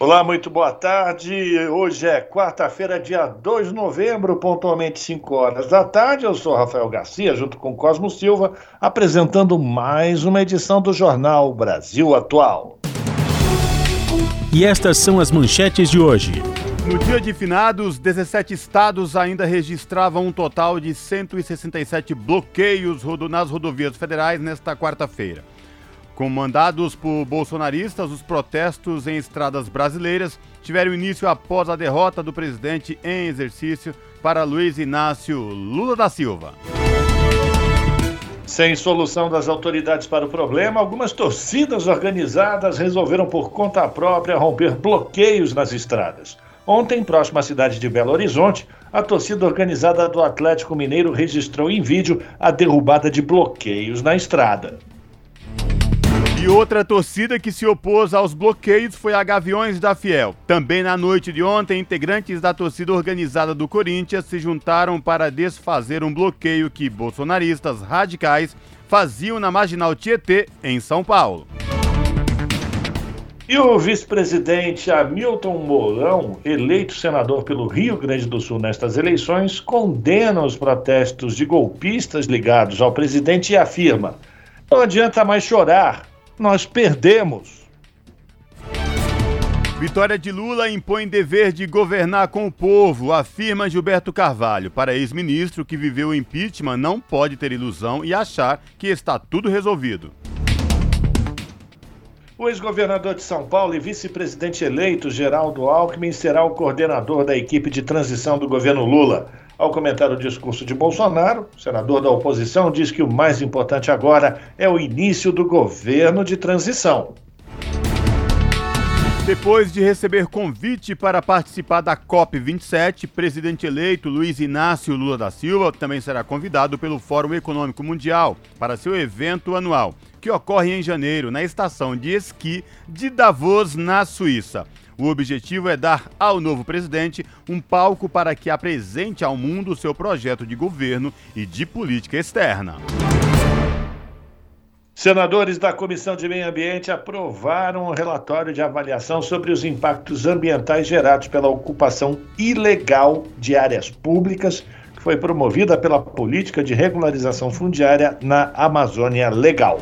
Olá, muito boa tarde. Hoje é quarta-feira, dia 2 de novembro, pontualmente 5 horas da tarde. Eu sou Rafael Garcia, junto com Cosmo Silva, apresentando mais uma edição do Jornal Brasil Atual. E estas são as manchetes de hoje. No dia de finados, 17 estados ainda registravam um total de 167 bloqueios nas rodovias federais nesta quarta-feira. Comandados por bolsonaristas, os protestos em estradas brasileiras tiveram início após a derrota do presidente em exercício para Luiz Inácio Lula da Silva. Sem solução das autoridades para o problema, algumas torcidas organizadas resolveram por conta própria romper bloqueios nas estradas. Ontem, próximo à cidade de Belo Horizonte, a torcida organizada do Atlético Mineiro registrou em vídeo a derrubada de bloqueios na estrada. E outra torcida que se opôs aos bloqueios foi a Gaviões da Fiel. Também na noite de ontem, integrantes da torcida organizada do Corinthians se juntaram para desfazer um bloqueio que bolsonaristas radicais faziam na Marginal Tietê, em São Paulo. E o vice-presidente Hamilton Mourão, eleito senador pelo Rio Grande do Sul nestas eleições, condena os protestos de golpistas ligados ao presidente e afirma: não adianta mais chorar, nós perdemos. Vitória de Lula impõe dever de governar com o povo, afirma Gilberto Carvalho. Para ex-ministro que viveu o impeachment, não pode ter ilusão e achar que está tudo resolvido. O ex-governador de São Paulo e vice-presidente eleito, Geraldo Alckmin, será o coordenador da equipe de transição do governo Lula. Ao comentar o discurso de Bolsonaro, o senador da oposição diz que o mais importante agora é o início do governo de transição. Depois de receber convite para participar da COP27, presidente eleito Luiz Inácio Lula da Silva também será convidado pelo Fórum Econômico Mundial para seu evento anual, que ocorre em janeiro na estação de esqui de Davos, na Suíça. O objetivo é dar ao novo presidente um palco para que apresente ao mundo seu projeto de governo e de política externa. Senadores da Comissão de Meio Ambiente aprovaram um relatório de avaliação sobre os impactos ambientais gerados pela ocupação ilegal de áreas públicas, que foi promovida pela política de regularização fundiária na Amazônia Legal.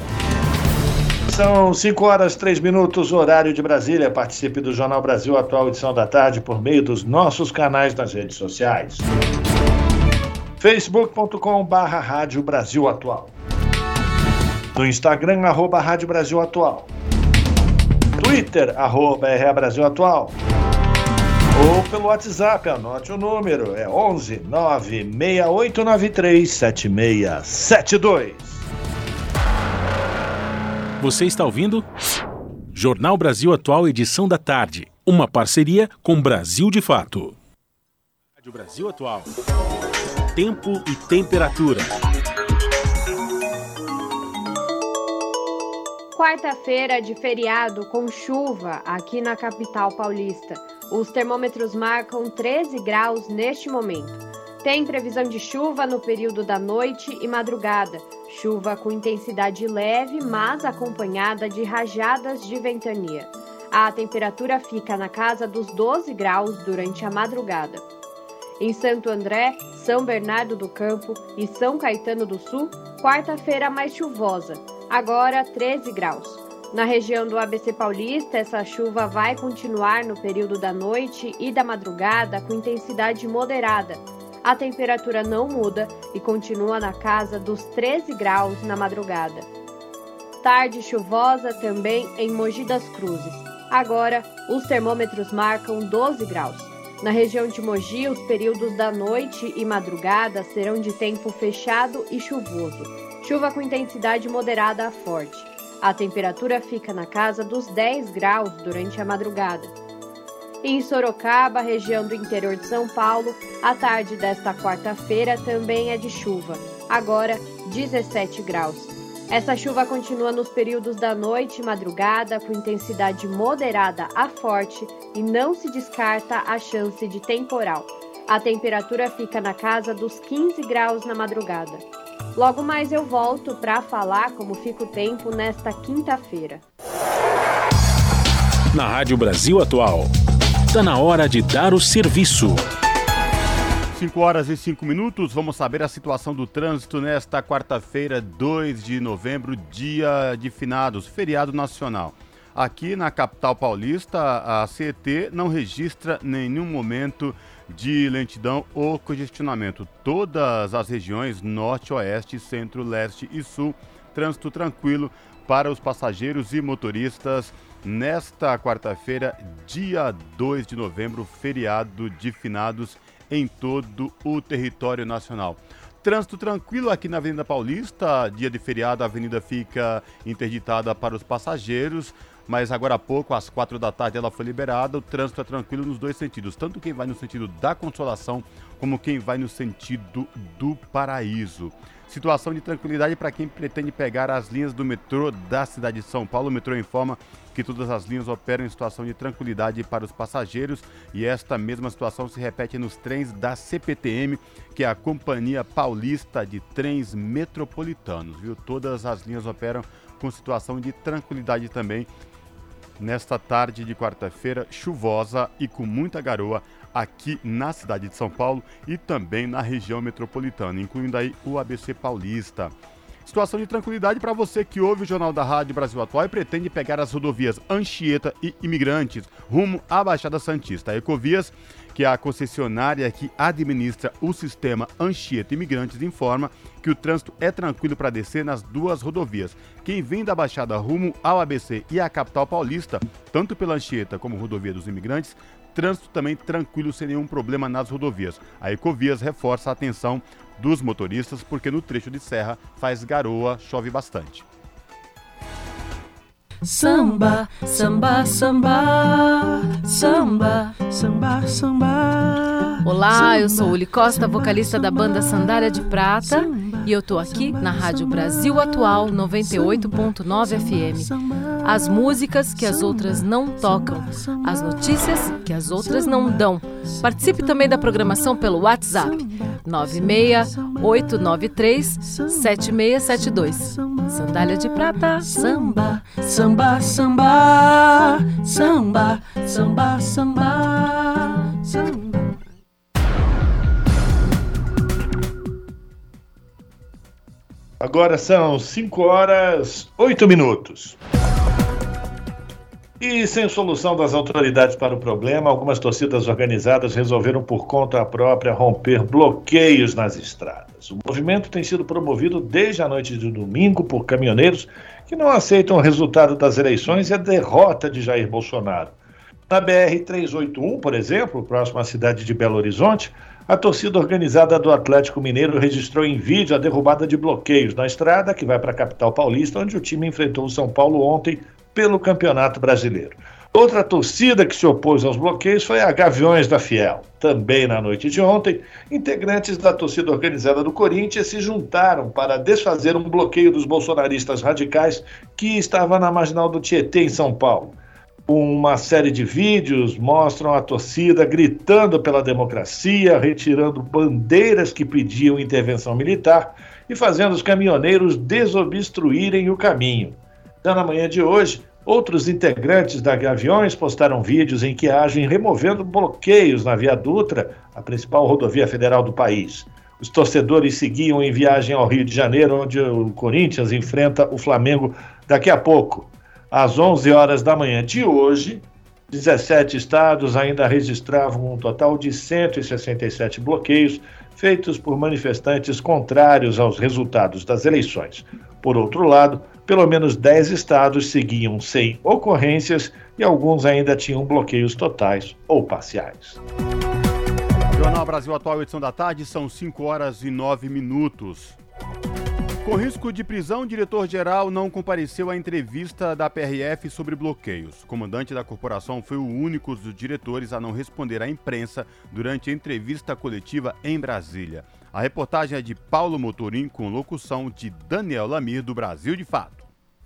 São 5 horas 3 minutos, horário de Brasília. Participe do Jornal Brasil Atual, edição da tarde, por meio dos nossos canais nas redes sociais. facebook.com/barra Rádio Brasil Atual no Instagram, arroba Rádio Brasil Atual. Twitter, arroba RA Brasil Atual. Ou pelo WhatsApp, anote o número, é 11 96893 7672. Você está ouvindo? Jornal Brasil Atual, edição da tarde. Uma parceria com Brasil de Fato. Rádio Brasil Atual. Tempo e temperatura. Quarta-feira de feriado com chuva aqui na capital paulista. Os termômetros marcam 13 graus neste momento. Tem previsão de chuva no período da noite e madrugada. Chuva com intensidade leve, mas acompanhada de rajadas de ventania. A temperatura fica na casa dos 12 graus durante a madrugada. Em Santo André, São Bernardo do Campo e São Caetano do Sul, quarta-feira mais chuvosa agora 13 graus. Na região do ABC Paulista, essa chuva vai continuar no período da noite e da madrugada com intensidade moderada. A temperatura não muda e continua na casa dos 13 graus na madrugada. Tarde chuvosa também em Mogi das Cruzes. Agora, os termômetros marcam 12 graus. Na região de Mogi, os períodos da noite e madrugada serão de tempo fechado e chuvoso. Chuva com intensidade moderada a forte. A temperatura fica na casa dos 10 graus durante a madrugada. Em Sorocaba, região do interior de São Paulo, a tarde desta quarta-feira também é de chuva, agora 17 graus. Essa chuva continua nos períodos da noite e madrugada, com intensidade moderada a forte e não se descarta a chance de temporal. A temperatura fica na casa dos 15 graus na madrugada. Logo mais eu volto para falar como fica o tempo nesta quinta-feira. Na Rádio Brasil Atual, está na hora de dar o serviço. 5 horas e 5 minutos, vamos saber a situação do trânsito nesta quarta-feira, 2 de novembro, dia de finados, feriado nacional. Aqui na capital paulista, a CET não registra nenhum momento de lentidão ou congestionamento. Todas as regiões norte, oeste, centro, leste e sul, trânsito tranquilo para os passageiros e motoristas nesta quarta-feira, dia 2 de novembro, feriado de finados em todo o território nacional. Trânsito tranquilo aqui na Avenida Paulista, dia de feriado, a avenida fica interditada para os passageiros, mas agora há pouco, às quatro da tarde, ela foi liberada. O trânsito é tranquilo nos dois sentidos, tanto quem vai no sentido da Consolação como quem vai no sentido do Paraíso. Situação de tranquilidade para quem pretende pegar as linhas do metrô da cidade de São Paulo. O metrô informa que todas as linhas operam em situação de tranquilidade para os passageiros e esta mesma situação se repete nos trens da CPTM, que é a Companhia Paulista de Trens Metropolitanos. Viu? Todas as linhas operam com situação de tranquilidade também nesta tarde de quarta-feira chuvosa e com muita garoa aqui na cidade de São Paulo e também na região metropolitana, incluindo aí o ABC Paulista. Situação de tranquilidade para você que ouve o Jornal da Rádio Brasil Atual e pretende pegar as rodovias Anchieta e Imigrantes rumo à Baixada Santista. A Ecovias, que é a concessionária que administra o sistema Anchieta Imigrantes, informa que o trânsito é tranquilo para descer nas duas rodovias. Quem vem da Baixada rumo ao ABC e à capital paulista, tanto pela Anchieta como rodovia dos Imigrantes, trânsito também tranquilo sem nenhum problema nas rodovias. A Ecovias reforça a atenção dos motoristas porque no trecho de serra faz garoa, chove bastante. Samba, samba, samba, samba, samba, samba. Olá, eu sou Uli Costa, vocalista da banda Sandália de Prata, e eu tô aqui na Rádio Brasil Atual 98.9 FM. As músicas que as outras não tocam, as notícias que as outras não dão. Participe também da programação pelo WhatsApp 96893 7672. Sandália de Prata, samba, samba, samba, samba, samba, samba, samba. Agora são 5 horas 8 minutos. E sem solução das autoridades para o problema, algumas torcidas organizadas resolveram por conta própria romper bloqueios nas estradas. O movimento tem sido promovido desde a noite de domingo por caminhoneiros que não aceitam o resultado das eleições e a derrota de Jair Bolsonaro. Na BR-381, por exemplo, próximo à cidade de Belo Horizonte, a torcida organizada do Atlético Mineiro registrou em vídeo a derrubada de bloqueios na estrada que vai para a capital paulista, onde o time enfrentou o São Paulo ontem pelo Campeonato Brasileiro. Outra torcida que se opôs aos bloqueios foi a Gaviões da Fiel. Também na noite de ontem, integrantes da torcida organizada do Corinthians se juntaram para desfazer um bloqueio dos bolsonaristas radicais que estava na marginal do Tietê, em São Paulo. Uma série de vídeos mostram a torcida gritando pela democracia, retirando bandeiras que pediam intervenção militar e fazendo os caminhoneiros desobstruírem o caminho. Já na manhã de hoje, outros integrantes da Gaviões postaram vídeos em que agem removendo bloqueios na Via Dutra, a principal rodovia federal do país. Os torcedores seguiam em viagem ao Rio de Janeiro, onde o Corinthians enfrenta o Flamengo daqui a pouco. Às 11 horas da manhã de hoje, 17 estados ainda registravam um total de 167 bloqueios, feitos por manifestantes contrários aos resultados das eleições. Por outro lado, pelo menos 10 estados seguiam sem ocorrências e alguns ainda tinham bloqueios totais ou parciais. Jornal Brasil Atual, edição da tarde, são 5 horas e 9 minutos. Com risco de prisão, o diretor-geral não compareceu à entrevista da PRF sobre bloqueios. O comandante da corporação foi o único dos diretores a não responder à imprensa durante a entrevista coletiva em Brasília. A reportagem é de Paulo Motorim, com locução de Daniel Lamir, do Brasil de Fato.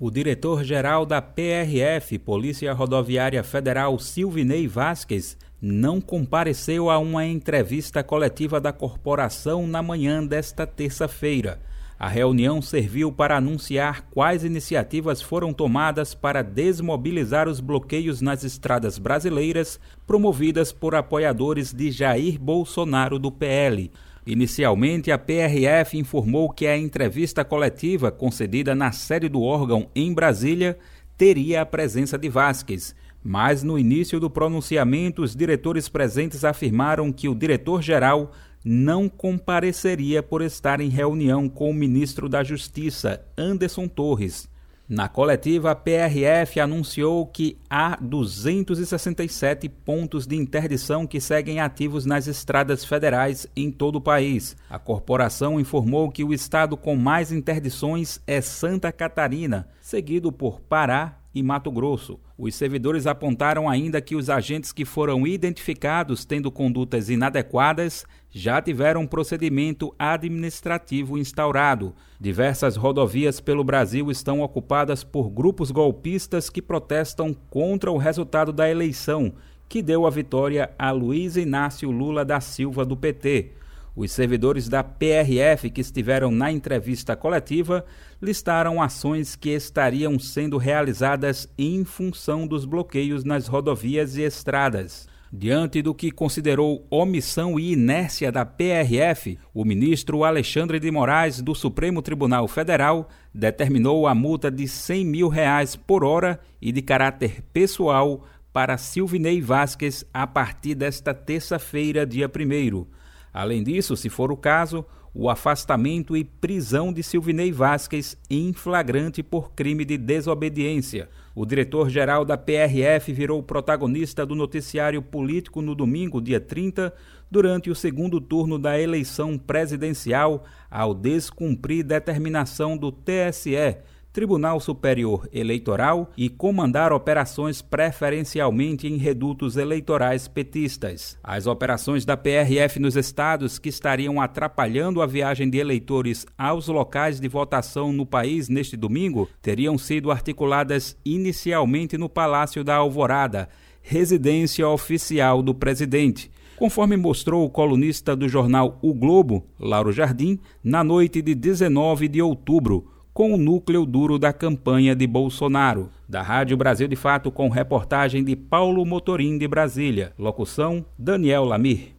O diretor-geral da PRF, Polícia Rodoviária Federal, Silvinei Vasquez, não compareceu a uma entrevista coletiva da corporação na manhã desta terça-feira. A reunião serviu para anunciar quais iniciativas foram tomadas para desmobilizar os bloqueios nas estradas brasileiras promovidas por apoiadores de Jair Bolsonaro do PL. Inicialmente, a PRF informou que a entrevista coletiva concedida na sede do órgão em Brasília teria a presença de Vasquez. Mas no início do pronunciamento, os diretores presentes afirmaram que o diretor-geral não compareceria por estar em reunião com o ministro da Justiça, Anderson Torres. Na coletiva, a PRF anunciou que há 267 pontos de interdição que seguem ativos nas estradas federais em todo o país. A corporação informou que o estado com mais interdições é Santa Catarina, seguido por Pará e Mato Grosso. Os servidores apontaram ainda que os agentes que foram identificados tendo condutas inadequadas já tiveram um procedimento administrativo instaurado. Diversas rodovias pelo Brasil estão ocupadas por grupos golpistas que protestam contra o resultado da eleição, que deu a vitória a Luiz Inácio Lula da Silva do PT. Os servidores da PRF que estiveram na entrevista coletiva listaram ações que estariam sendo realizadas em função dos bloqueios nas rodovias e estradas. Diante do que considerou omissão e inércia da PRF, o ministro Alexandre de Moraes, do Supremo Tribunal Federal, determinou a multa de 100 mil reais por hora e de caráter pessoal para Silvinei Vasquez a partir desta terça-feira, dia 1. Além disso, se for o caso, o afastamento e prisão de Silvinei Vasquez em flagrante por crime de desobediência. O diretor-geral da PRF virou protagonista do noticiário político no domingo, dia 30, durante o segundo turno da eleição presidencial, ao descumprir determinação do TSE Tribunal Superior Eleitoral e comandar operações preferencialmente em redutos eleitorais petistas. As operações da PRF nos estados que estariam atrapalhando a viagem de eleitores aos locais de votação no país neste domingo teriam sido articuladas inicialmente no Palácio da Alvorada, residência oficial do presidente conforme mostrou o colunista do jornal O Globo, Lauro Jardim, na noite de 19 de outubro, com o núcleo duro da campanha de Bolsonaro. Da Rádio Brasil de Fato, com reportagem de Paulo Motorim de Brasília. Locução: Daniel Lamir.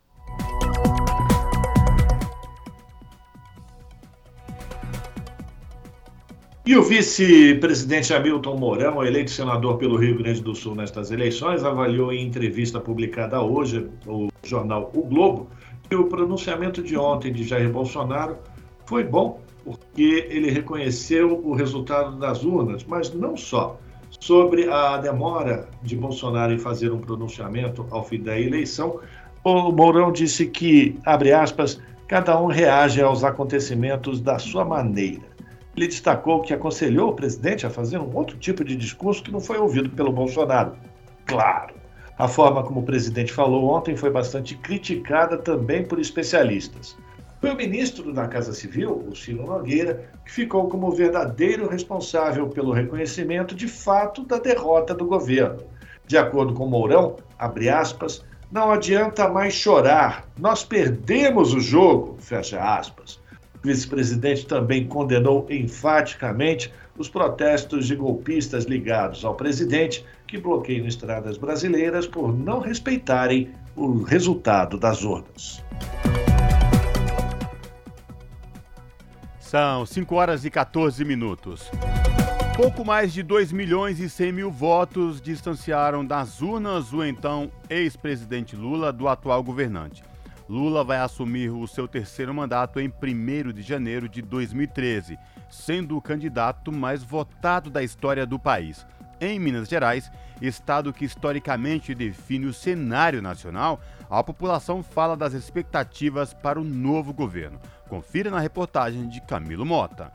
E o vice-presidente Hamilton Mourão, eleito senador pelo Rio Grande do Sul nestas eleições, avaliou em entrevista publicada hoje no jornal O Globo que o pronunciamento de ontem de Jair Bolsonaro foi bom porque ele reconheceu o resultado das urnas, mas não só. Sobre a demora de Bolsonaro em fazer um pronunciamento ao fim da eleição, o Mourão disse que, abre aspas, cada um reage aos acontecimentos da sua maneira. Ele destacou que aconselhou o presidente a fazer um outro tipo de discurso que não foi ouvido pelo Bolsonaro. Claro, a forma como o presidente falou ontem foi bastante criticada também por especialistas. Foi o ministro da Casa Civil, o Ciro Nogueira, que ficou como verdadeiro responsável pelo reconhecimento de fato da derrota do governo. De acordo com Mourão, abre aspas, não adianta mais chorar, nós perdemos o jogo, fecha aspas. O vice-presidente também condenou enfaticamente os protestos de golpistas ligados ao presidente que bloqueiam estradas brasileiras por não respeitarem o resultado das urnas. São 5 horas e 14 minutos. Pouco mais de 2 milhões e 100 mil votos distanciaram das urnas o então ex-presidente Lula do atual governante. Lula vai assumir o seu terceiro mandato em 1 de janeiro de 2013, sendo o candidato mais votado da história do país. Em Minas Gerais, estado que historicamente define o cenário nacional, a população fala das expectativas para o novo governo. Confira na reportagem de Camilo Mota.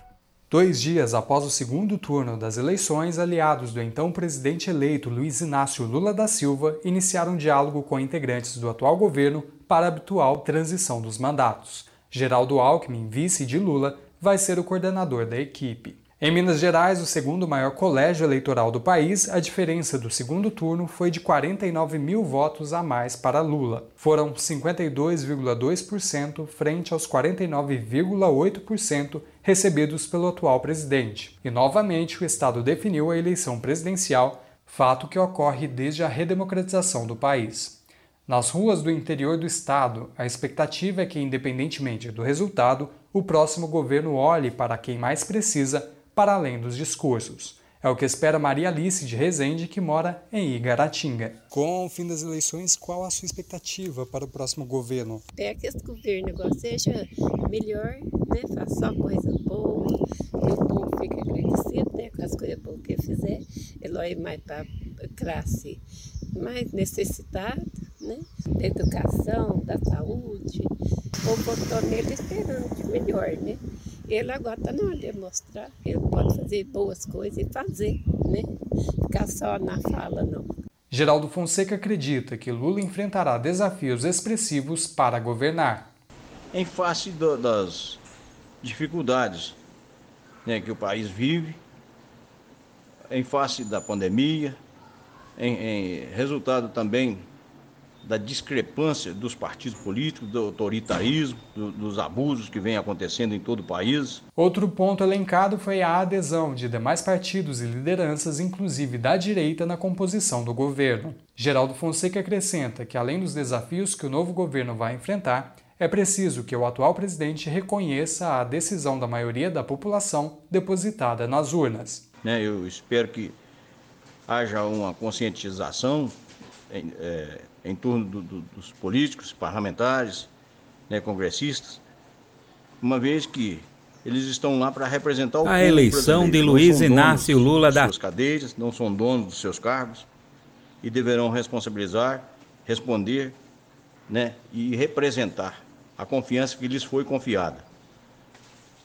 Dois dias após o segundo turno das eleições, aliados do então presidente eleito Luiz Inácio Lula da Silva iniciaram um diálogo com integrantes do atual governo para a habitual transição dos mandatos. Geraldo Alckmin, vice de Lula, vai ser o coordenador da equipe. Em Minas Gerais, o segundo maior colégio eleitoral do país, a diferença do segundo turno foi de 49 mil votos a mais para Lula. Foram 52,2% frente aos 49,8% recebidos pelo atual presidente. E novamente o Estado definiu a eleição presidencial, fato que ocorre desde a redemocratização do país. Nas ruas do interior do estado, a expectativa é que, independentemente do resultado, o próximo governo olhe para quem mais precisa para além dos discursos. É o que espera Maria Alice de Rezende, que mora em Igaratinga. Com o fim das eleições, qual a sua expectativa para o próximo governo? É que esse governo agora seja melhor, né? faça só coisa boa, que o povo fique agradecido né? com as coisas boas que fizer. Ele olha mais para a classe mais necessitada, né? da educação, da saúde. O povo votou nele esperando de melhor, né? Ele agora está na hora de mostrar. Ele pode fazer boas coisas e fazer, né? Ficar só na fala, não. Geraldo Fonseca acredita que Lula enfrentará desafios expressivos para governar. Em face do, das dificuldades né, que o país vive, em face da pandemia, em, em resultado também da discrepância dos partidos políticos, do autoritarismo, do, dos abusos que vem acontecendo em todo o país. Outro ponto elencado foi a adesão de demais partidos e lideranças, inclusive da direita, na composição do governo. Geraldo Fonseca acrescenta que, além dos desafios que o novo governo vai enfrentar, é preciso que o atual presidente reconheça a decisão da maioria da população depositada nas urnas. Né, eu espero que haja uma conscientização em, é, em torno do, do, dos políticos, parlamentares, né, congressistas, uma vez que eles estão lá para representar o A eleição de Luiz Inácio Lula da suas cadeiras, não são donos dos seus cargos e deverão responsabilizar, responder, né, e representar a confiança que lhes foi confiada.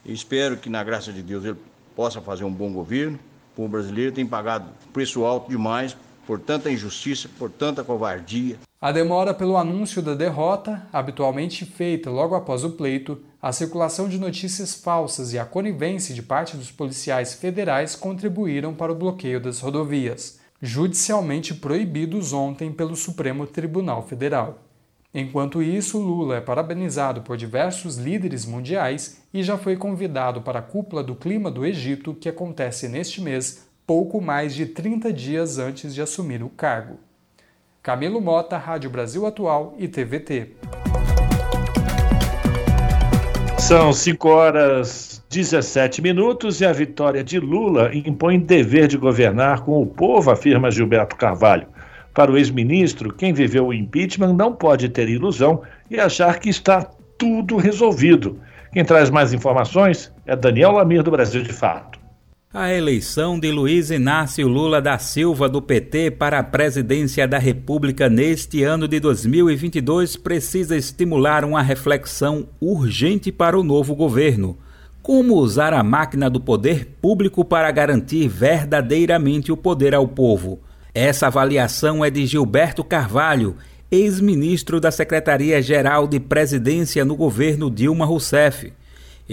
Eu espero que na graça de Deus ele possa fazer um bom governo. O povo brasileiro tem pagado preço alto demais por tanta injustiça, por tanta covardia. A demora pelo anúncio da derrota, habitualmente feita logo após o pleito, a circulação de notícias falsas e a conivência de parte dos policiais federais contribuíram para o bloqueio das rodovias, judicialmente proibidos ontem pelo Supremo Tribunal Federal. Enquanto isso, Lula é parabenizado por diversos líderes mundiais e já foi convidado para a cúpula do clima do Egito, que acontece neste mês, pouco mais de 30 dias antes de assumir o cargo. Camilo Mota, Rádio Brasil Atual e TVT. São 5 horas 17 minutos e a vitória de Lula impõe dever de governar com o povo, afirma Gilberto Carvalho. Para o ex-ministro, quem viveu o impeachment não pode ter ilusão e achar que está tudo resolvido. Quem traz mais informações é Daniel Lamir, do Brasil de Fato. A eleição de Luiz Inácio Lula da Silva do PT para a presidência da República neste ano de 2022 precisa estimular uma reflexão urgente para o novo governo. Como usar a máquina do poder público para garantir verdadeiramente o poder ao povo? Essa avaliação é de Gilberto Carvalho, ex-ministro da Secretaria-Geral de Presidência no governo Dilma Rousseff.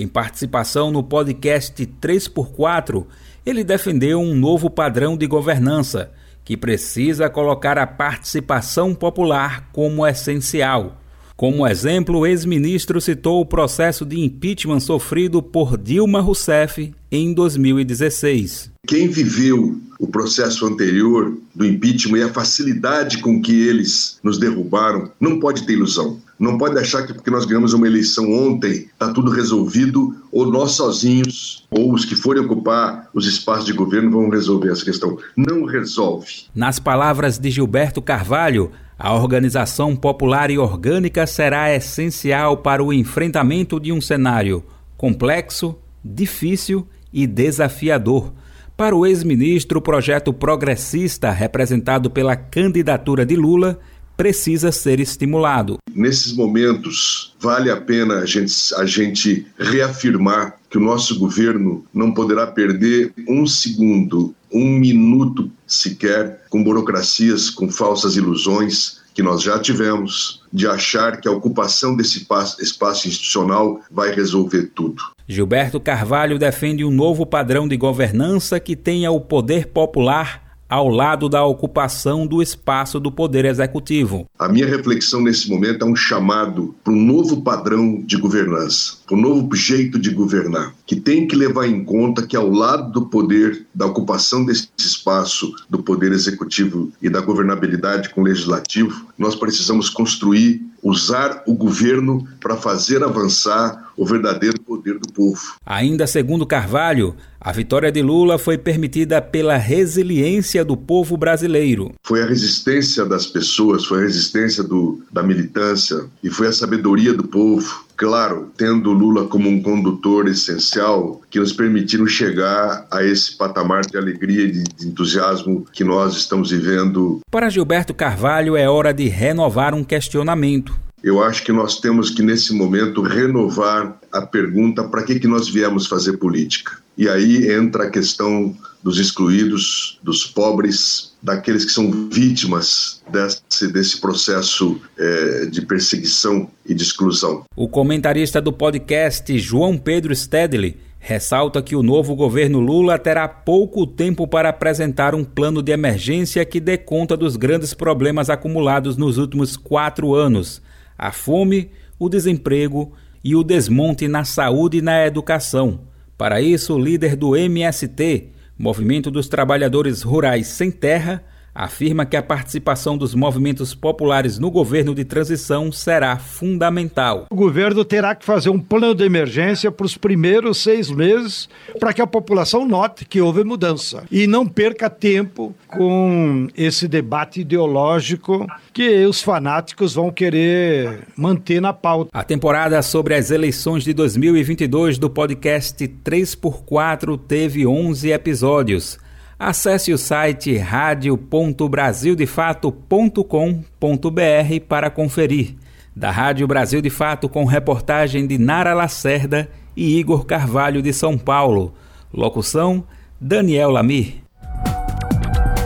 Em participação no podcast 3x4, ele defendeu um novo padrão de governança que precisa colocar a participação popular como essencial. Como exemplo, o ex-ministro citou o processo de impeachment sofrido por Dilma Rousseff em 2016. Quem viveu o processo anterior do impeachment e a facilidade com que eles nos derrubaram, não pode ter ilusão. Não pode achar que porque nós ganhamos uma eleição ontem está tudo resolvido, ou nós sozinhos, ou os que forem ocupar os espaços de governo vão resolver essa questão. Não resolve. Nas palavras de Gilberto Carvalho, a organização popular e orgânica será essencial para o enfrentamento de um cenário complexo, difícil e desafiador. Para o ex-ministro, o projeto progressista, representado pela candidatura de Lula, precisa ser estimulado. Nesses momentos, vale a pena a gente, a gente reafirmar que o nosso governo não poderá perder um segundo, um minuto sequer com burocracias, com falsas ilusões que nós já tivemos de achar que a ocupação desse espaço institucional vai resolver tudo. Gilberto Carvalho defende um novo padrão de governança que tenha o poder popular ao lado da ocupação do espaço do Poder Executivo. A minha reflexão nesse momento é um chamado para um novo padrão de governança, para um novo jeito de governar, que tem que levar em conta que ao lado do poder, da ocupação desse espaço do Poder Executivo e da governabilidade com o Legislativo, nós precisamos construir usar o governo para fazer avançar o verdadeiro poder do povo. Ainda segundo Carvalho, a vitória de Lula foi permitida pela resiliência do povo brasileiro. Foi a resistência das pessoas, foi a resistência do, da militância e foi a sabedoria do povo. Claro, tendo Lula como um condutor essencial que nos permitiram chegar a esse patamar de alegria e de entusiasmo que nós estamos vivendo. Para Gilberto Carvalho, é hora de renovar um questionamento. Eu acho que nós temos que, nesse momento, renovar a pergunta para que, que nós viemos fazer política. E aí entra a questão dos excluídos, dos pobres, daqueles que são vítimas desse, desse processo é, de perseguição e de exclusão. O comentarista do podcast, João Pedro Stedley, ressalta que o novo governo Lula terá pouco tempo para apresentar um plano de emergência que dê conta dos grandes problemas acumulados nos últimos quatro anos a fome, o desemprego e o desmonte na saúde e na educação. Para isso, o líder do MST, Movimento dos Trabalhadores Rurais Sem Terra, afirma que a participação dos movimentos populares no governo de transição será fundamental. O governo terá que fazer um plano de emergência para os primeiros seis meses para que a população note que houve mudança e não perca tempo com esse debate ideológico que os fanáticos vão querer manter na pauta. A temporada sobre as eleições de 2022 do podcast 3x4 teve 11 episódios. Acesse o site radio.brasildefato.com.br para conferir. Da Rádio Brasil de Fato com reportagem de Nara Lacerda e Igor Carvalho de São Paulo. Locução: Daniel Lamir.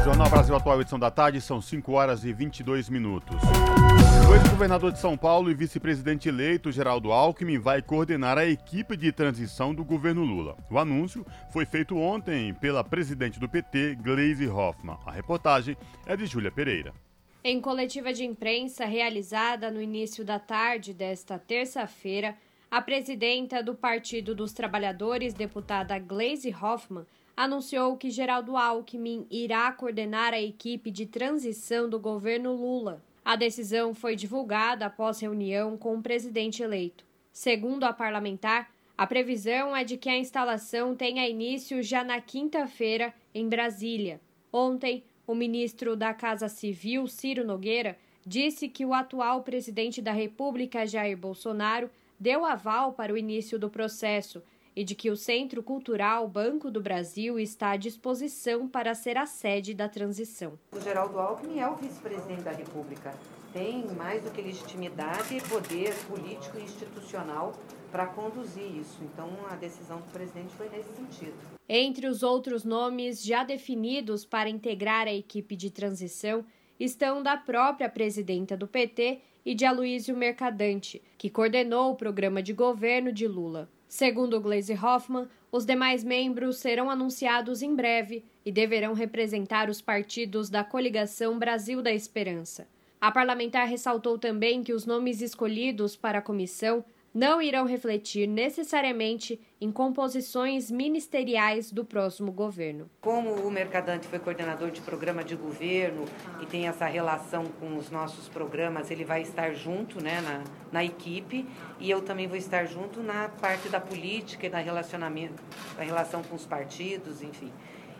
Jornal Brasil Atual, edição da tarde, são 5 horas e 22 minutos. O ex-governador de São Paulo e vice-presidente eleito, Geraldo Alckmin, vai coordenar a equipe de transição do governo Lula. O anúncio foi feito ontem pela presidente do PT, Gleisi Hoffmann. A reportagem é de Júlia Pereira. Em coletiva de imprensa realizada no início da tarde desta terça-feira, a presidenta do Partido dos Trabalhadores, deputada Gleisi Hoffmann, anunciou que Geraldo Alckmin irá coordenar a equipe de transição do governo Lula. A decisão foi divulgada após reunião com o presidente eleito. Segundo a parlamentar, a previsão é de que a instalação tenha início já na quinta-feira, em Brasília. Ontem, o ministro da Casa Civil, Ciro Nogueira, disse que o atual presidente da República, Jair Bolsonaro, deu aval para o início do processo e de que o Centro Cultural Banco do Brasil está à disposição para ser a sede da transição. O Geraldo Alckmin é o vice-presidente da República. Tem mais do que legitimidade e poder político e institucional para conduzir isso. Então, a decisão do presidente foi nesse sentido. Entre os outros nomes já definidos para integrar a equipe de transição estão da própria presidenta do PT e de Aloysio Mercadante, que coordenou o programa de governo de Lula. Segundo Glaze Hoffman, os demais membros serão anunciados em breve e deverão representar os partidos da coligação Brasil da Esperança. A parlamentar ressaltou também que os nomes escolhidos para a comissão não irão refletir necessariamente em composições ministeriais do próximo governo. Como o Mercadante foi coordenador de programa de governo e tem essa relação com os nossos programas, ele vai estar junto né, na, na equipe e eu também vou estar junto na parte da política e da relacionamento, da relação com os partidos, enfim.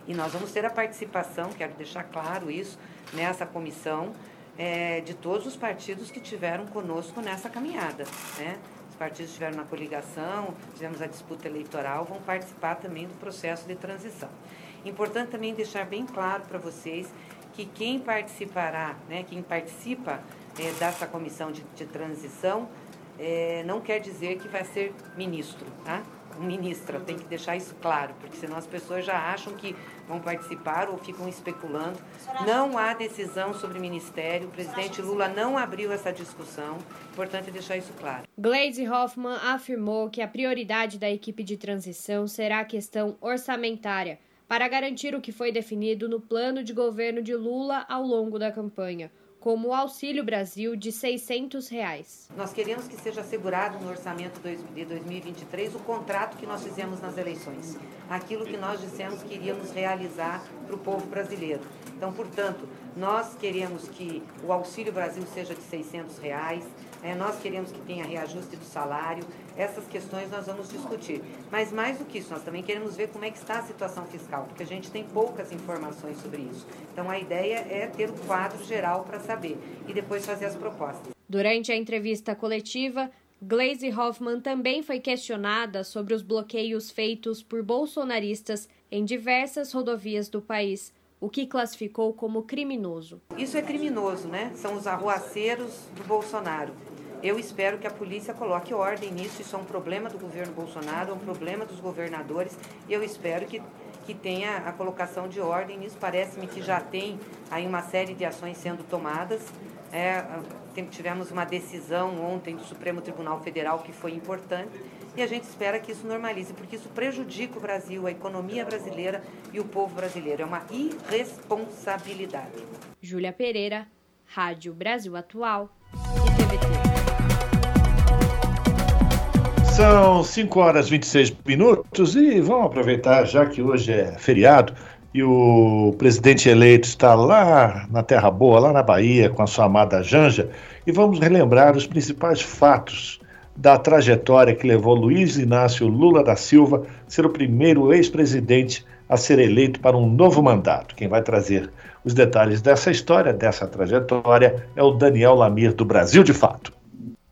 E nós vamos ter a participação, quero deixar claro isso, nessa comissão é, de todos os partidos que tiveram conosco nessa caminhada. Né? Os partidos estiveram na coligação, tivemos a disputa eleitoral, vão participar também do processo de transição. Importante também deixar bem claro para vocês que quem participará, né, quem participa é, dessa comissão de, de transição, é, não quer dizer que vai ser ministro, tá? Ministra, tem que deixar isso claro, porque senão as pessoas já acham que vão participar ou ficam especulando. Não há decisão sobre ministério, o presidente Lula não abriu essa discussão, importante deixar isso claro. Glaze Hoffman afirmou que a prioridade da equipe de transição será a questão orçamentária, para garantir o que foi definido no plano de governo de Lula ao longo da campanha como o Auxílio Brasil de 600 reais. Nós queremos que seja assegurado no orçamento de 2023 o contrato que nós fizemos nas eleições, aquilo que nós dissemos que iríamos realizar para o povo brasileiro. Então, portanto, nós queremos que o Auxílio Brasil seja de 600 reais, é, nós queremos que tenha reajuste do salário, essas questões nós vamos discutir. Mas mais do que isso, nós também queremos ver como é que está a situação fiscal, porque a gente tem poucas informações sobre isso. Então a ideia é ter o quadro geral para saber e depois fazer as propostas. Durante a entrevista coletiva, Glaze Hoffman também foi questionada sobre os bloqueios feitos por bolsonaristas em diversas rodovias do país, o que classificou como criminoso. Isso é criminoso, né? São os arruaceiros do Bolsonaro. Eu espero que a polícia coloque ordem nisso. Isso é um problema do governo Bolsonaro, é um problema dos governadores. Eu espero que, que tenha a colocação de ordem nisso. Parece-me que já tem aí uma série de ações sendo tomadas. É, tivemos uma decisão ontem do Supremo Tribunal Federal que foi importante. E a gente espera que isso normalize, porque isso prejudica o Brasil, a economia brasileira e o povo brasileiro. É uma irresponsabilidade. Júlia Pereira, Rádio Brasil Atual e TVT. São 5 horas e 26 minutos e vamos aproveitar, já que hoje é feriado e o presidente eleito está lá na Terra Boa, lá na Bahia, com a sua amada Janja, e vamos relembrar os principais fatos da trajetória que levou Luiz Inácio Lula da Silva ser o primeiro ex-presidente a ser eleito para um novo mandato. Quem vai trazer os detalhes dessa história, dessa trajetória, é o Daniel Lamir, do Brasil de Fato.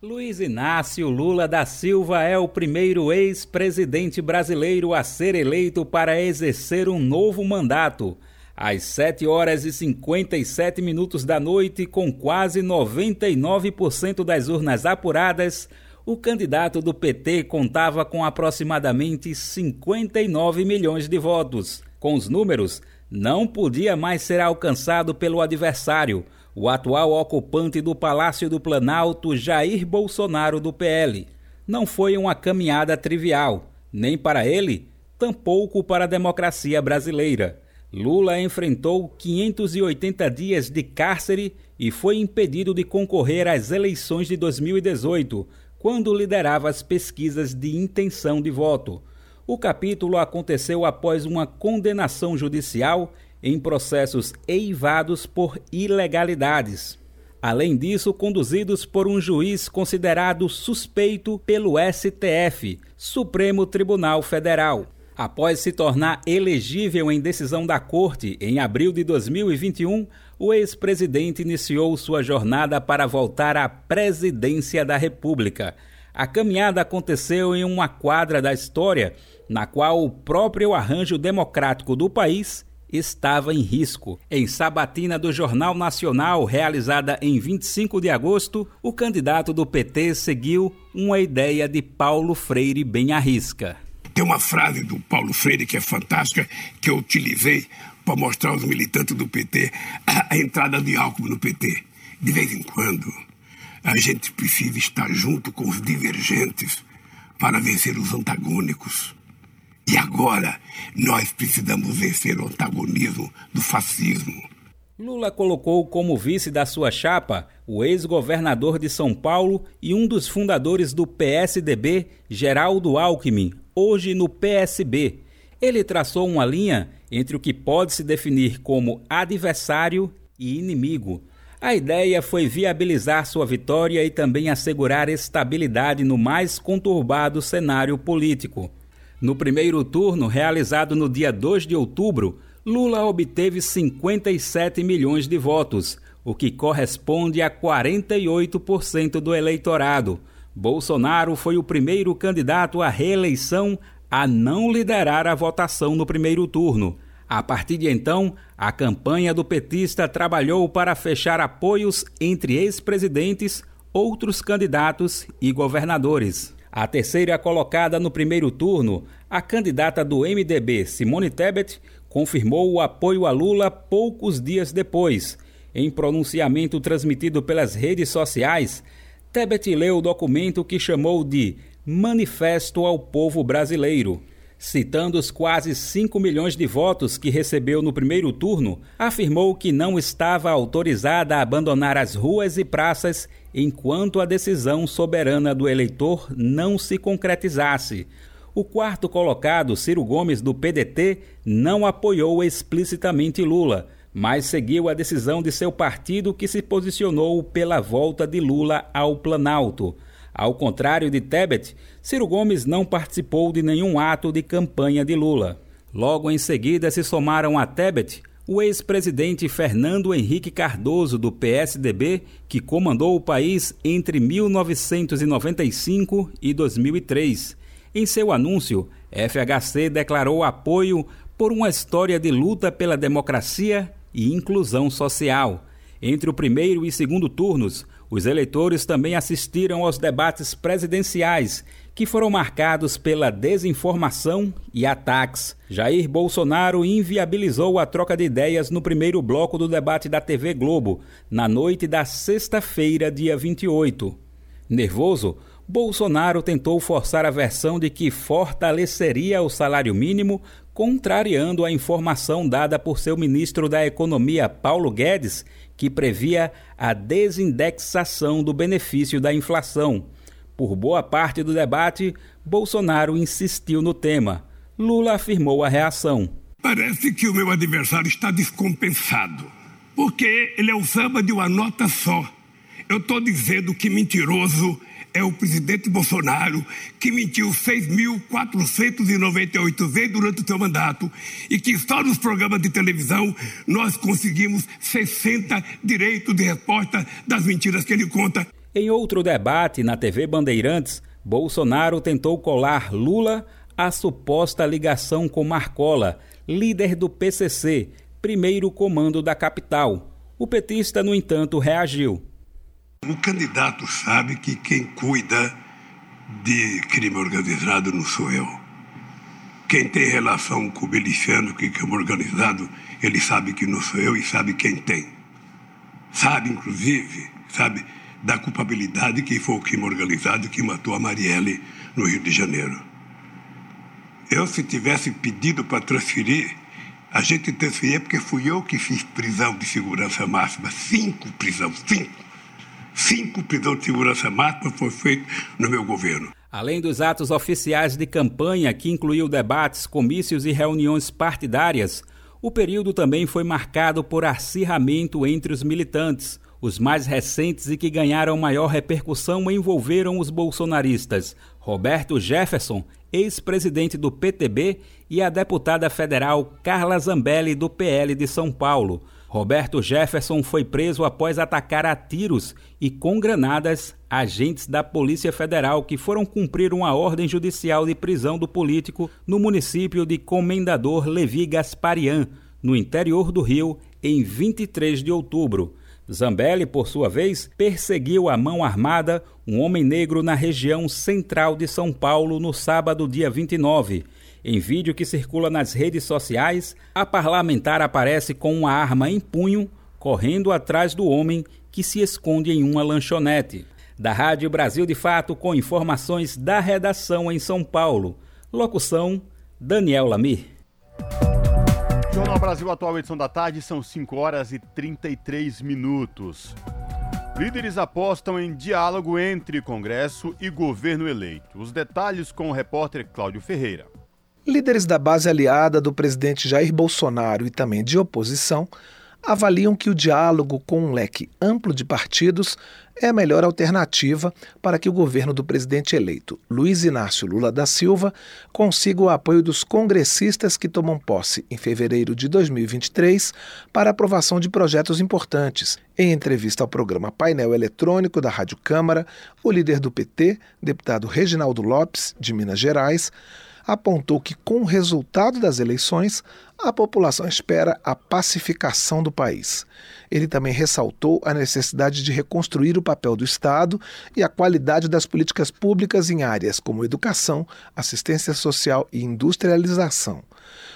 Luiz Inácio Lula da Silva é o primeiro ex-presidente brasileiro a ser eleito para exercer um novo mandato. Às 7 horas e 57 minutos da noite, com quase 99% das urnas apuradas, o candidato do PT contava com aproximadamente 59 milhões de votos. Com os números, não podia mais ser alcançado pelo adversário o atual ocupante do Palácio do Planalto, Jair Bolsonaro, do PL. Não foi uma caminhada trivial, nem para ele, tampouco para a democracia brasileira. Lula enfrentou 580 dias de cárcere e foi impedido de concorrer às eleições de 2018, quando liderava as pesquisas de intenção de voto. O capítulo aconteceu após uma condenação judicial em processos eivados por ilegalidades. Além disso, conduzidos por um juiz considerado suspeito pelo STF, Supremo Tribunal Federal. Após se tornar elegível em decisão da Corte em abril de 2021, o ex-presidente iniciou sua jornada para voltar à presidência da República. A caminhada aconteceu em uma quadra da história, na qual o próprio arranjo democrático do país estava em risco. Em sabatina do Jornal Nacional, realizada em 25 de agosto, o candidato do PT seguiu uma ideia de Paulo Freire bem à risca. Tem uma frase do Paulo Freire que é fantástica, que eu utilizei para mostrar aos militantes do PT a, a entrada de Alckmin no PT. De vez em quando, a gente precisa estar junto com os divergentes para vencer os antagônicos. E agora nós precisamos vencer o antagonismo do fascismo. Lula colocou como vice da sua chapa o ex-governador de São Paulo e um dos fundadores do PSDB, Geraldo Alckmin, hoje no PSB. Ele traçou uma linha entre o que pode se definir como adversário e inimigo. A ideia foi viabilizar sua vitória e também assegurar estabilidade no mais conturbado cenário político. No primeiro turno, realizado no dia 2 de outubro, Lula obteve 57 milhões de votos, o que corresponde a 48% do eleitorado. Bolsonaro foi o primeiro candidato à reeleição a não liderar a votação no primeiro turno. A partir de então, a campanha do petista trabalhou para fechar apoios entre ex-presidentes, outros candidatos e governadores. A terceira colocada no primeiro turno, a candidata do MDB, Simone Tebet, confirmou o apoio a Lula poucos dias depois. Em pronunciamento transmitido pelas redes sociais, Tebet leu o documento que chamou de Manifesto ao Povo Brasileiro. Citando os quase 5 milhões de votos que recebeu no primeiro turno, afirmou que não estava autorizada a abandonar as ruas e praças enquanto a decisão soberana do eleitor não se concretizasse. O quarto colocado, Ciro Gomes, do PDT, não apoiou explicitamente Lula, mas seguiu a decisão de seu partido que se posicionou pela volta de Lula ao Planalto. Ao contrário de Tebet, Ciro Gomes não participou de nenhum ato de campanha de Lula. Logo em seguida se somaram a Tebet o ex-presidente Fernando Henrique Cardoso, do PSDB, que comandou o país entre 1995 e 2003. Em seu anúncio, FHC declarou apoio por uma história de luta pela democracia e inclusão social. Entre o primeiro e segundo turnos, os eleitores também assistiram aos debates presidenciais, que foram marcados pela desinformação e ataques. Jair Bolsonaro inviabilizou a troca de ideias no primeiro bloco do debate da TV Globo, na noite da sexta-feira, dia 28. Nervoso, Bolsonaro tentou forçar a versão de que fortaleceria o salário mínimo, contrariando a informação dada por seu ministro da Economia, Paulo Guedes, que previa a desindexação do benefício da inflação. Por boa parte do debate, Bolsonaro insistiu no tema. Lula afirmou a reação. Parece que o meu adversário está descompensado, porque ele é o samba de uma nota só. Eu estou dizendo que mentiroso é o presidente Bolsonaro, que mentiu 6.498 vezes durante o seu mandato e que só nos programas de televisão nós conseguimos 60 direitos de resposta das mentiras que ele conta. Em outro debate na TV Bandeirantes, Bolsonaro tentou colar Lula à suposta ligação com Marcola, líder do PCC, primeiro comando da capital. O petista, no entanto, reagiu. O candidato sabe que quem cuida de crime organizado não sou eu. Quem tem relação com o miliciano que crime organizado, ele sabe que não sou eu e sabe quem tem. Sabe, inclusive, sabe da culpabilidade que foi o crime organizado que matou a Marielle no Rio de Janeiro. Eu, se tivesse pedido para transferir, a gente transferia porque fui eu que fiz prisão de segurança máxima, cinco prisões, cinco Cinco prisões de segurança máxima foi feito no meu governo. Além dos atos oficiais de campanha, que incluiu debates, comícios e reuniões partidárias, o período também foi marcado por acirramento entre os militantes. Os mais recentes e que ganharam maior repercussão envolveram os bolsonaristas Roberto Jefferson, ex-presidente do PTB, e a deputada federal Carla Zambelli, do PL de São Paulo. Roberto Jefferson foi preso após atacar a tiros e com granadas agentes da Polícia Federal que foram cumprir uma ordem judicial de prisão do político no município de Comendador Levi Gasparian, no interior do Rio, em 23 de outubro. Zambelli, por sua vez, perseguiu a mão armada um homem negro na região central de São Paulo no sábado, dia 29. Em vídeo que circula nas redes sociais, a parlamentar aparece com uma arma em punho, correndo atrás do homem que se esconde em uma lanchonete. Da Rádio Brasil de Fato, com informações da redação em São Paulo. Locução: Daniel Lamir. Jornal Brasil Atual, edição da tarde, são 5 horas e 33 minutos. Líderes apostam em diálogo entre Congresso e governo eleito. Os detalhes com o repórter Cláudio Ferreira. Líderes da base aliada do presidente Jair Bolsonaro e também de oposição avaliam que o diálogo com um leque amplo de partidos é a melhor alternativa para que o governo do presidente eleito, Luiz Inácio Lula da Silva, consiga o apoio dos congressistas que tomam posse em fevereiro de 2023 para aprovação de projetos importantes. Em entrevista ao programa Painel Eletrônico da Rádio Câmara, o líder do PT, deputado Reginaldo Lopes, de Minas Gerais, apontou que, com o resultado das eleições, a população espera a pacificação do país. Ele também ressaltou a necessidade de reconstruir o papel do Estado e a qualidade das políticas públicas em áreas como educação, assistência social e industrialização.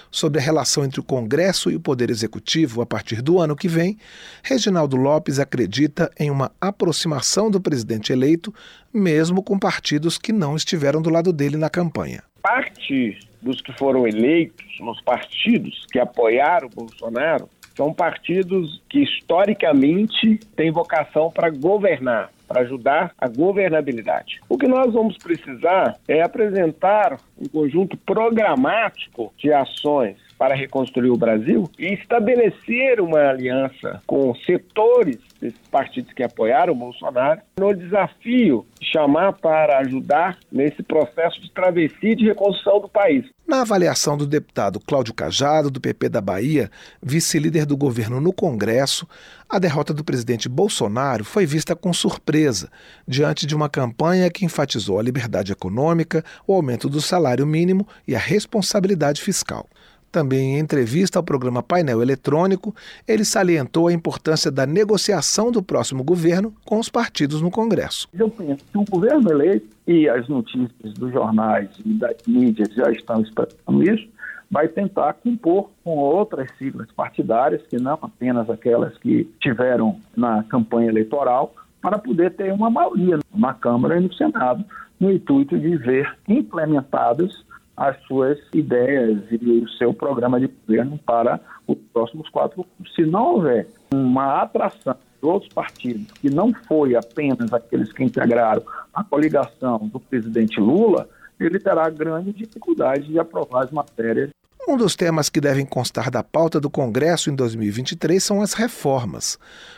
Sobre a relação entre o Congresso e o Poder Executivo a partir do ano que vem, Reginaldo Lopes acredita em uma aproximação do presidente eleito, mesmo com partidos que não estiveram do lado dele na campanha parte dos que foram eleitos nos partidos que apoiaram o Bolsonaro são partidos que historicamente têm vocação para governar, para ajudar a governabilidade. O que nós vamos precisar é apresentar um conjunto programático de ações para reconstruir o Brasil e estabelecer uma aliança com setores desses partidos que apoiaram o Bolsonaro no desafio de chamar para ajudar nesse processo de travessia de reconstrução do país. Na avaliação do deputado Cláudio Cajado, do PP da Bahia, vice-líder do governo no Congresso, a derrota do presidente Bolsonaro foi vista com surpresa, diante de uma campanha que enfatizou a liberdade econômica, o aumento do salário mínimo e a responsabilidade fiscal. Também em entrevista ao programa Painel Eletrônico, ele salientou a importância da negociação do próximo governo com os partidos no Congresso. Eu penso que o governo eleito, e as notícias dos jornais e das mídias já estão expressando isso, vai tentar compor com outras siglas partidárias, que não apenas aquelas que tiveram na campanha eleitoral, para poder ter uma maioria na Câmara e no Senado, no intuito de ver implementadas as suas ideias e o seu programa de governo para os próximos quatro anos. Se não houver uma atração de outros partidos, que não foi apenas aqueles que integraram a coligação do presidente Lula, ele terá grande dificuldade de aprovar as matérias um dos temas que devem constar da pauta do Congresso em 2023 são as reformas.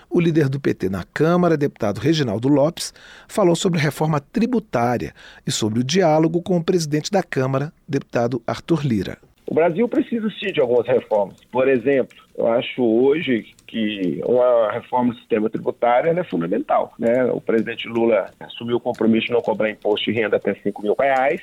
O líder do PT na Câmara, deputado Reginaldo Lopes, falou sobre reforma tributária e sobre o diálogo com o presidente da Câmara, deputado Arthur Lira. O Brasil precisa sim de algumas reformas. Por exemplo, eu acho hoje que uma reforma do sistema tributário é fundamental. Né? O presidente Lula assumiu o compromisso de não cobrar imposto de renda até 5 mil reais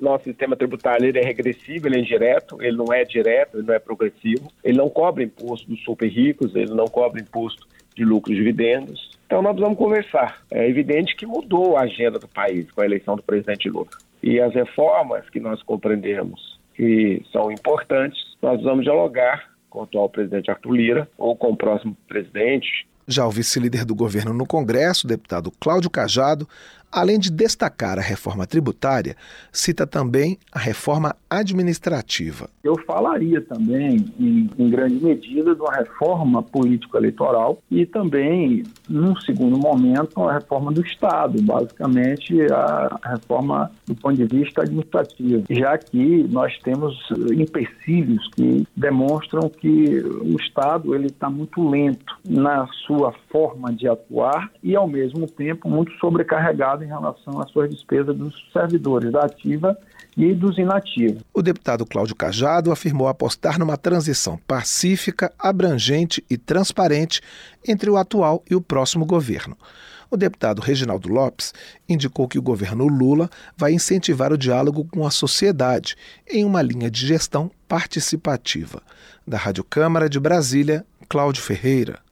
nosso sistema tributário ele é regressivo, ele é indireto, ele não é direto, ele não é progressivo, ele não cobra imposto dos super ricos, ele não cobra imposto de lucros e dividendos. Então nós vamos conversar. É evidente que mudou a agenda do país com a eleição do presidente Lula. E as reformas que nós compreendemos que são importantes, nós vamos dialogar com o atual presidente Arthur Lira ou com o próximo presidente. Já o vice-líder do governo no Congresso, o deputado Cláudio Cajado, Além de destacar a reforma tributária, cita também a reforma administrativa. Eu falaria também, em, em grande medida, de uma reforma político-eleitoral e também, num segundo momento, uma reforma do Estado, basicamente a reforma do ponto de vista administrativo, já que nós temos empecilhos que demonstram que o Estado ele está muito lento na sua forma de atuar e, ao mesmo tempo, muito sobrecarregado em relação às suas despesas dos servidores da ativa e dos inativos. O deputado Cláudio Cajado afirmou apostar numa transição pacífica, abrangente e transparente entre o atual e o próximo governo. O deputado Reginaldo Lopes indicou que o governo Lula vai incentivar o diálogo com a sociedade em uma linha de gestão participativa. Da Rádio Câmara de Brasília, Cláudio Ferreira.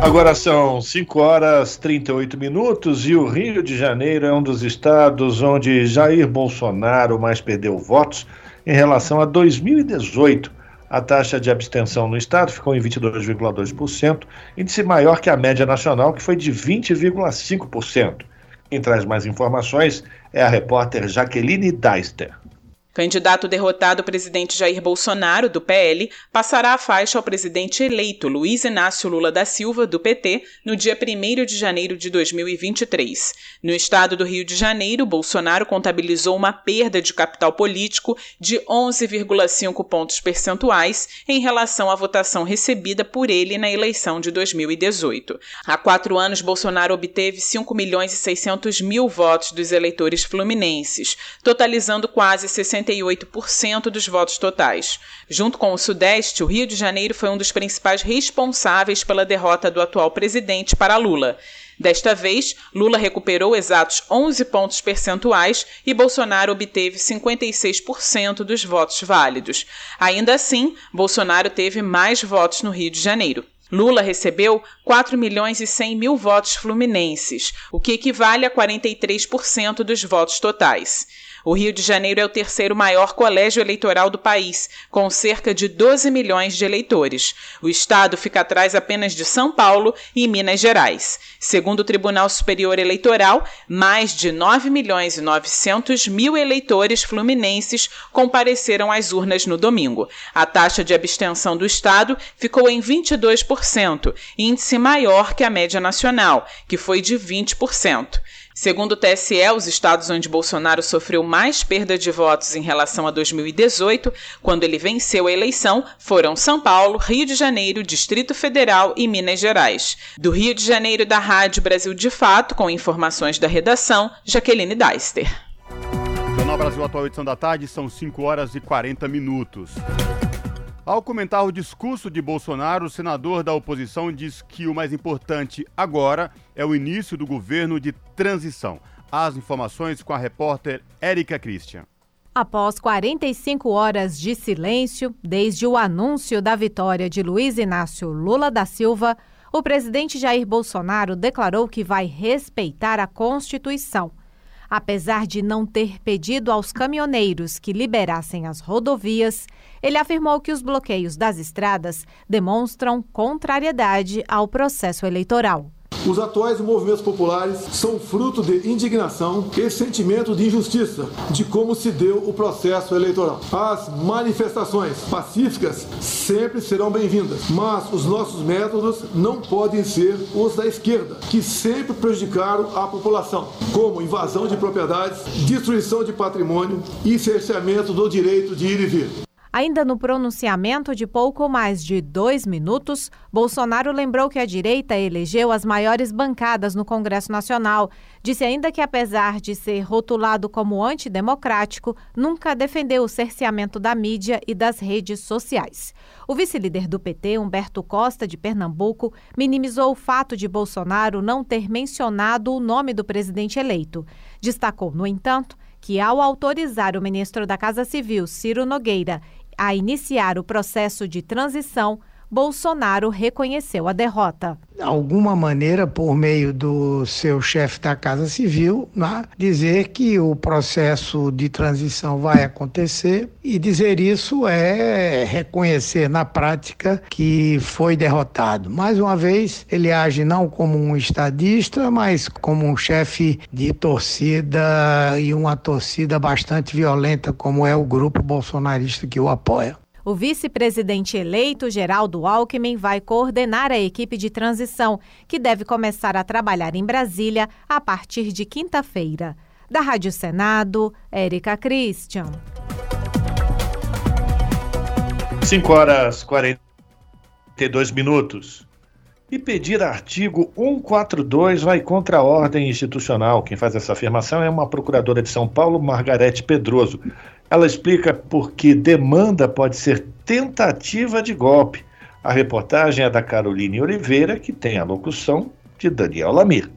Agora são 5 horas 38 minutos e o Rio de Janeiro é um dos estados onde Jair Bolsonaro mais perdeu votos em relação a 2018. A taxa de abstenção no estado ficou em 22,2%, índice maior que a média nacional, que foi de 20,5%. Quem traz mais informações é a repórter Jaqueline Deister. Candidato derrotado, o presidente Jair Bolsonaro, do PL, passará a faixa ao presidente eleito Luiz Inácio Lula da Silva, do PT, no dia 1 de janeiro de 2023. No estado do Rio de Janeiro, Bolsonaro contabilizou uma perda de capital político de 11,5 pontos percentuais em relação à votação recebida por ele na eleição de 2018. Há quatro anos, Bolsonaro obteve 5 milhões e 600 mil votos dos eleitores fluminenses, totalizando quase 60 68% dos votos totais. Junto com o Sudeste, o Rio de Janeiro foi um dos principais responsáveis pela derrota do atual presidente para Lula. Desta vez, Lula recuperou exatos 11 pontos percentuais e Bolsonaro obteve 56% dos votos válidos. Ainda assim, Bolsonaro teve mais votos no Rio de Janeiro. Lula recebeu 4 milhões e 100 mil votos fluminenses, o que equivale a 43% dos votos totais. O Rio de Janeiro é o terceiro maior colégio eleitoral do país, com cerca de 12 milhões de eleitores. O estado fica atrás apenas de São Paulo e Minas Gerais. Segundo o Tribunal Superior Eleitoral, mais de 9 milhões e 900 mil eleitores fluminenses compareceram às urnas no domingo. A taxa de abstenção do estado ficou em 22%, índice maior que a média nacional, que foi de 20%. Segundo o TSE, os estados onde Bolsonaro sofreu mais perda de votos em relação a 2018, quando ele venceu a eleição, foram São Paulo, Rio de Janeiro, Distrito Federal e Minas Gerais. Do Rio de Janeiro, da Rádio Brasil de Fato, com informações da redação, Jaqueline Deister. Jornal Brasil Atual, edição da tarde, são 5 horas e 40 minutos. Ao comentar o discurso de Bolsonaro, o senador da oposição diz que o mais importante agora é o início do governo de transição. As informações com a repórter Érica Christian. Após 45 horas de silêncio, desde o anúncio da vitória de Luiz Inácio Lula da Silva, o presidente Jair Bolsonaro declarou que vai respeitar a Constituição Apesar de não ter pedido aos caminhoneiros que liberassem as rodovias, ele afirmou que os bloqueios das estradas demonstram contrariedade ao processo eleitoral. Os atuais movimentos populares são fruto de indignação e sentimento de injustiça de como se deu o processo eleitoral. As manifestações pacíficas sempre serão bem-vindas, mas os nossos métodos não podem ser os da esquerda, que sempre prejudicaram a população, como invasão de propriedades, destruição de patrimônio e cerceamento do direito de ir e vir. Ainda no pronunciamento de pouco mais de dois minutos, Bolsonaro lembrou que a direita elegeu as maiores bancadas no Congresso Nacional. Disse ainda que, apesar de ser rotulado como antidemocrático, nunca defendeu o cerceamento da mídia e das redes sociais. O vice-líder do PT, Humberto Costa, de Pernambuco, minimizou o fato de Bolsonaro não ter mencionado o nome do presidente eleito. Destacou, no entanto, que, ao autorizar o ministro da Casa Civil, Ciro Nogueira, a iniciar o processo de transição, Bolsonaro reconheceu a derrota. De alguma maneira, por meio do seu chefe da Casa Civil, né, dizer que o processo de transição vai acontecer e dizer isso é reconhecer na prática que foi derrotado. Mais uma vez, ele age não como um estadista, mas como um chefe de torcida e uma torcida bastante violenta, como é o grupo bolsonarista que o apoia. O vice-presidente eleito, Geraldo Alckmin, vai coordenar a equipe de transição, que deve começar a trabalhar em Brasília a partir de quinta-feira. Da Rádio Senado, Érica Christian. 5 horas 42 minutos. E pedir artigo 142 vai contra a ordem institucional. Quem faz essa afirmação é uma procuradora de São Paulo, Margarete Pedroso. Ela explica por que demanda pode ser tentativa de golpe. A reportagem é da Caroline Oliveira, que tem a locução de Daniel Lamir.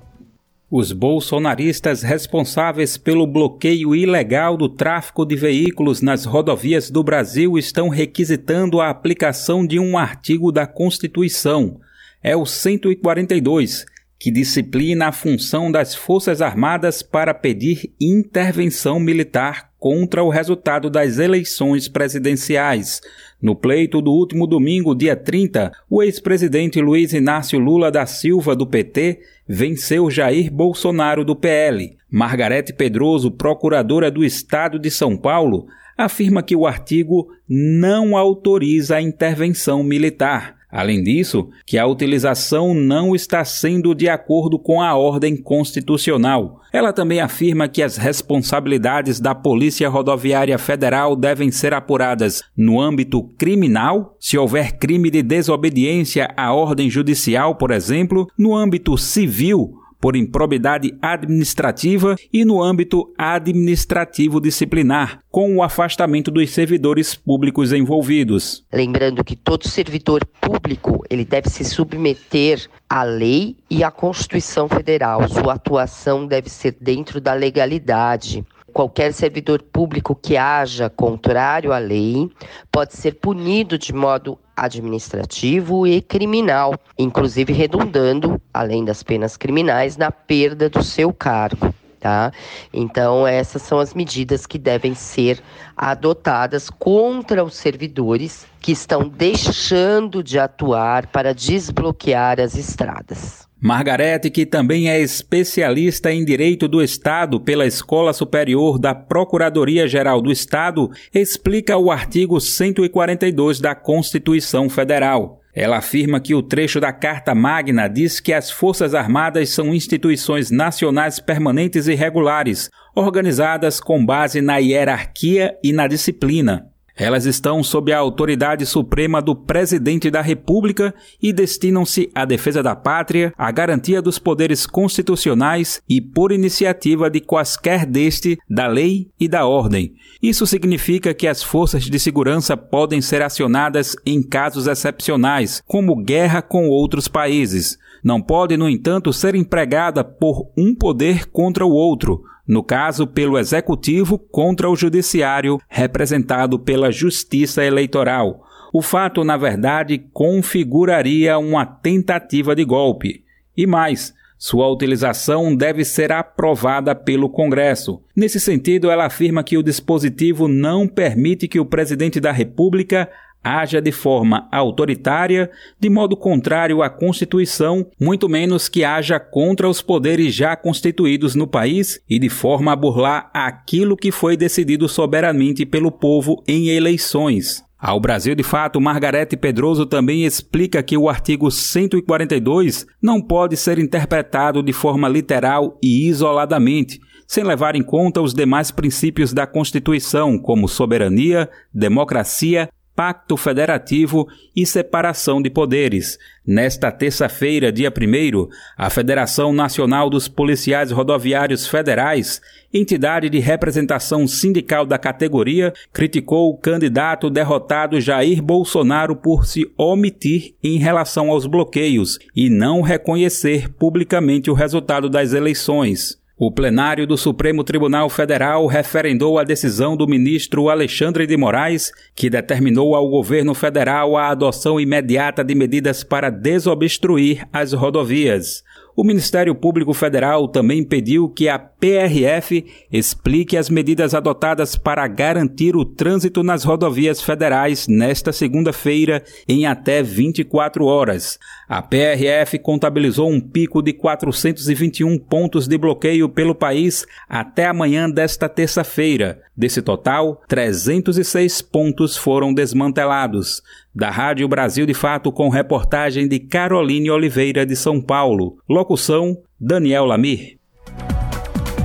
Os bolsonaristas responsáveis pelo bloqueio ilegal do tráfico de veículos nas rodovias do Brasil estão requisitando a aplicação de um artigo da Constituição. É o 142, que disciplina a função das Forças Armadas para pedir intervenção militar contra o resultado das eleições presidenciais. No pleito do último domingo, dia 30, o ex-presidente Luiz Inácio Lula da Silva, do PT, venceu Jair Bolsonaro, do PL. Margarete Pedroso, procuradora do Estado de São Paulo, afirma que o artigo não autoriza a intervenção militar. Além disso, que a utilização não está sendo de acordo com a ordem constitucional. Ela também afirma que as responsabilidades da Polícia Rodoviária Federal devem ser apuradas no âmbito criminal, se houver crime de desobediência à ordem judicial, por exemplo, no âmbito civil, por improbidade administrativa e no âmbito administrativo disciplinar, com o afastamento dos servidores públicos envolvidos. Lembrando que todo servidor público ele deve se submeter à lei e à Constituição Federal. Sua atuação deve ser dentro da legalidade. Qualquer servidor público que haja contrário à lei pode ser punido de modo administrativo e criminal, inclusive redundando, além das penas criminais, na perda do seu cargo. Tá? Então, essas são as medidas que devem ser adotadas contra os servidores que estão deixando de atuar para desbloquear as estradas. Margarete, que também é especialista em Direito do Estado pela Escola Superior da Procuradoria-Geral do Estado, explica o artigo 142 da Constituição Federal. Ela afirma que o trecho da Carta Magna diz que as Forças Armadas são instituições nacionais permanentes e regulares, organizadas com base na hierarquia e na disciplina. Elas estão sob a autoridade suprema do Presidente da República e destinam-se à defesa da pátria, à garantia dos poderes constitucionais e, por iniciativa de quaisquer deste, da lei e da ordem. Isso significa que as forças de segurança podem ser acionadas em casos excepcionais, como guerra com outros países. Não pode, no entanto, ser empregada por um poder contra o outro, no caso pelo Executivo contra o Judiciário, representado pela Justiça Eleitoral. O fato, na verdade, configuraria uma tentativa de golpe. E mais, sua utilização deve ser aprovada pelo Congresso. Nesse sentido, ela afirma que o dispositivo não permite que o presidente da República haja de forma autoritária, de modo contrário à Constituição, muito menos que haja contra os poderes já constituídos no país e de forma a burlar aquilo que foi decidido soberanamente pelo povo em eleições. Ao Brasil de Fato, Margarete Pedroso também explica que o artigo 142 não pode ser interpretado de forma literal e isoladamente, sem levar em conta os demais princípios da Constituição, como soberania, democracia, Pacto Federativo e Separação de Poderes. Nesta terça-feira, dia 1, a Federação Nacional dos Policiais Rodoviários Federais, entidade de representação sindical da categoria, criticou o candidato derrotado Jair Bolsonaro por se omitir em relação aos bloqueios e não reconhecer publicamente o resultado das eleições. O plenário do Supremo Tribunal Federal referendou a decisão do ministro Alexandre de Moraes, que determinou ao governo federal a adoção imediata de medidas para desobstruir as rodovias. O Ministério Público Federal também pediu que a PRF explique as medidas adotadas para garantir o trânsito nas rodovias federais nesta segunda-feira em até 24 horas. A PRF contabilizou um pico de 421 pontos de bloqueio pelo país até amanhã desta terça-feira. Desse total, 306 pontos foram desmantelados. Da Rádio Brasil de Fato, com reportagem de Caroline Oliveira de São Paulo. Locução: Daniel Lamir.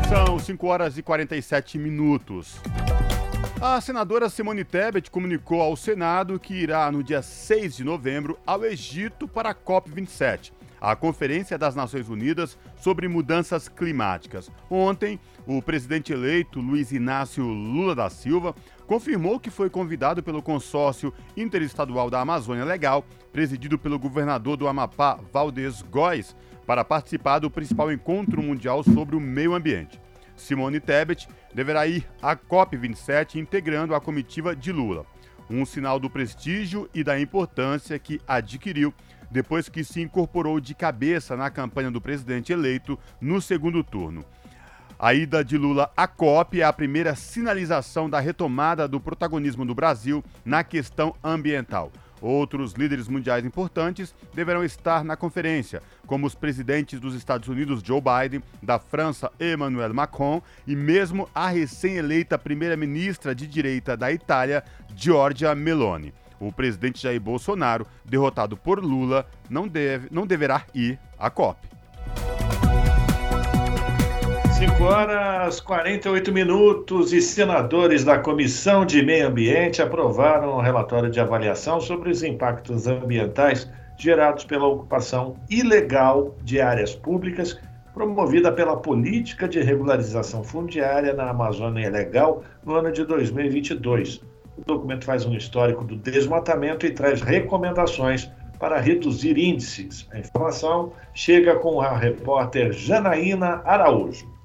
São 5 horas e 47 minutos. A senadora Simone Tebet comunicou ao Senado que irá, no dia 6 de novembro, ao Egito para a COP27, a Conferência das Nações Unidas sobre Mudanças Climáticas. Ontem, o presidente eleito Luiz Inácio Lula da Silva confirmou que foi convidado pelo consórcio interestadual da Amazônia Legal, presidido pelo governador do Amapá, Valdez Góes, para participar do principal encontro mundial sobre o meio ambiente. Simone Tebet deverá ir à COP27 integrando a comitiva de Lula. Um sinal do prestígio e da importância que adquiriu depois que se incorporou de cabeça na campanha do presidente eleito no segundo turno. A ida de Lula à COP é a primeira sinalização da retomada do protagonismo do Brasil na questão ambiental. Outros líderes mundiais importantes deverão estar na conferência, como os presidentes dos Estados Unidos Joe Biden, da França Emmanuel Macron e mesmo a recém-eleita primeira-ministra de direita da Itália, Giorgia Meloni. O presidente Jair Bolsonaro, derrotado por Lula, não, deve, não deverá ir à COP. 5 horas 48 minutos e senadores da Comissão de Meio Ambiente aprovaram o um relatório de avaliação sobre os impactos ambientais gerados pela ocupação ilegal de áreas públicas promovida pela Política de Regularização Fundiária na Amazônia Legal no ano de 2022. O documento faz um histórico do desmatamento e traz recomendações para reduzir índices. A informação chega com a repórter Janaína Araújo.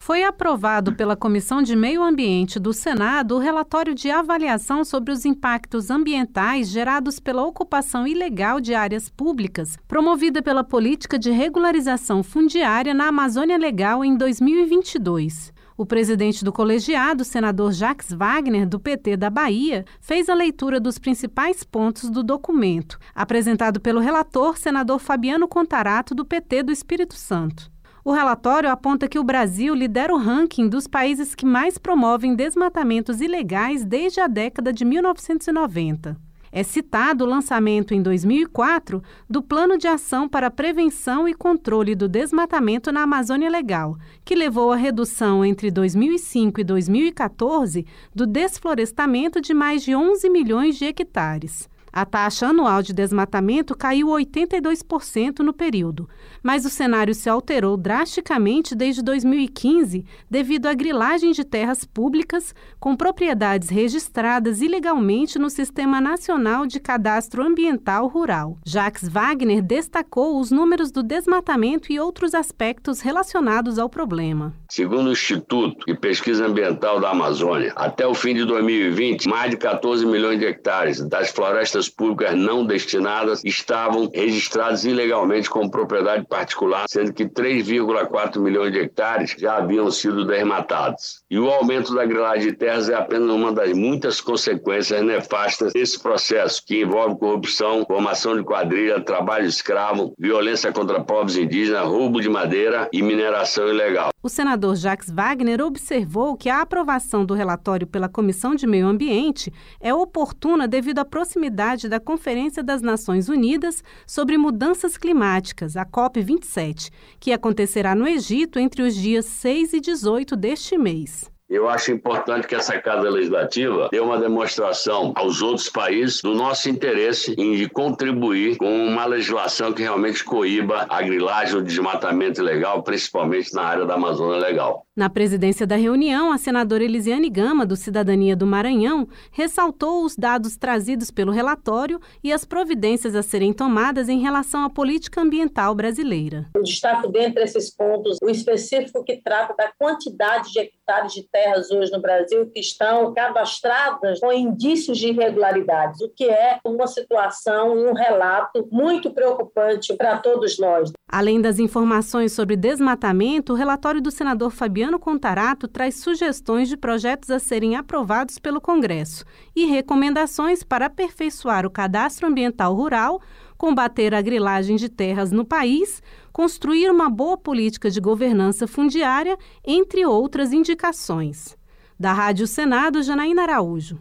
Foi aprovado pela Comissão de Meio Ambiente do Senado o relatório de avaliação sobre os impactos ambientais gerados pela ocupação ilegal de áreas públicas, promovida pela Política de Regularização Fundiária na Amazônia Legal em 2022. O presidente do colegiado, senador Jacques Wagner, do PT da Bahia, fez a leitura dos principais pontos do documento, apresentado pelo relator, senador Fabiano Contarato, do PT do Espírito Santo. O relatório aponta que o Brasil lidera o ranking dos países que mais promovem desmatamentos ilegais desde a década de 1990. É citado o lançamento em 2004 do Plano de Ação para Prevenção e Controle do Desmatamento na Amazônia Legal, que levou à redução entre 2005 e 2014 do desflorestamento de mais de 11 milhões de hectares. A taxa anual de desmatamento caiu 82% no período, mas o cenário se alterou drasticamente desde 2015 devido à grilagem de terras públicas com propriedades registradas ilegalmente no Sistema Nacional de Cadastro Ambiental Rural. Jacques Wagner destacou os números do desmatamento e outros aspectos relacionados ao problema. Segundo o Instituto de Pesquisa Ambiental da Amazônia, até o fim de 2020, mais de 14 milhões de hectares das florestas públicas não destinadas estavam registradas ilegalmente como propriedade particular, sendo que 3,4 milhões de hectares já haviam sido desmatados. E o aumento da grilagem de terras é apenas uma das muitas consequências nefastas desse processo, que envolve corrupção, formação de quadrilha, trabalho escravo, violência contra povos indígenas, roubo de madeira e mineração ilegal. O senador Jacques Wagner observou que a aprovação do relatório pela Comissão de Meio Ambiente é oportuna devido à proximidade da Conferência das Nações Unidas sobre Mudanças Climáticas, a COP27, que acontecerá no Egito entre os dias 6 e 18 deste mês. Eu acho importante que essa Casa Legislativa dê uma demonstração aos outros países do nosso interesse em contribuir com uma legislação que realmente coíba a grilagem, o desmatamento ilegal, principalmente na área da Amazônia Legal. Na presidência da reunião, a senadora Elisiane Gama, do Cidadania do Maranhão, ressaltou os dados trazidos pelo relatório e as providências a serem tomadas em relação à política ambiental brasileira. Eu destaco dentre esses pontos o específico que trata da quantidade de hectares de terras hoje no Brasil que estão cadastradas com indícios de irregularidades, o que é uma situação e um relato muito preocupante para todos nós. Além das informações sobre desmatamento, o relatório do senador Fabiano Contarato traz sugestões de projetos a serem aprovados pelo Congresso e recomendações para aperfeiçoar o cadastro ambiental rural, combater a grilagem de terras no país, construir uma boa política de governança fundiária, entre outras indicações. Da Rádio Senado, Janaína Araújo.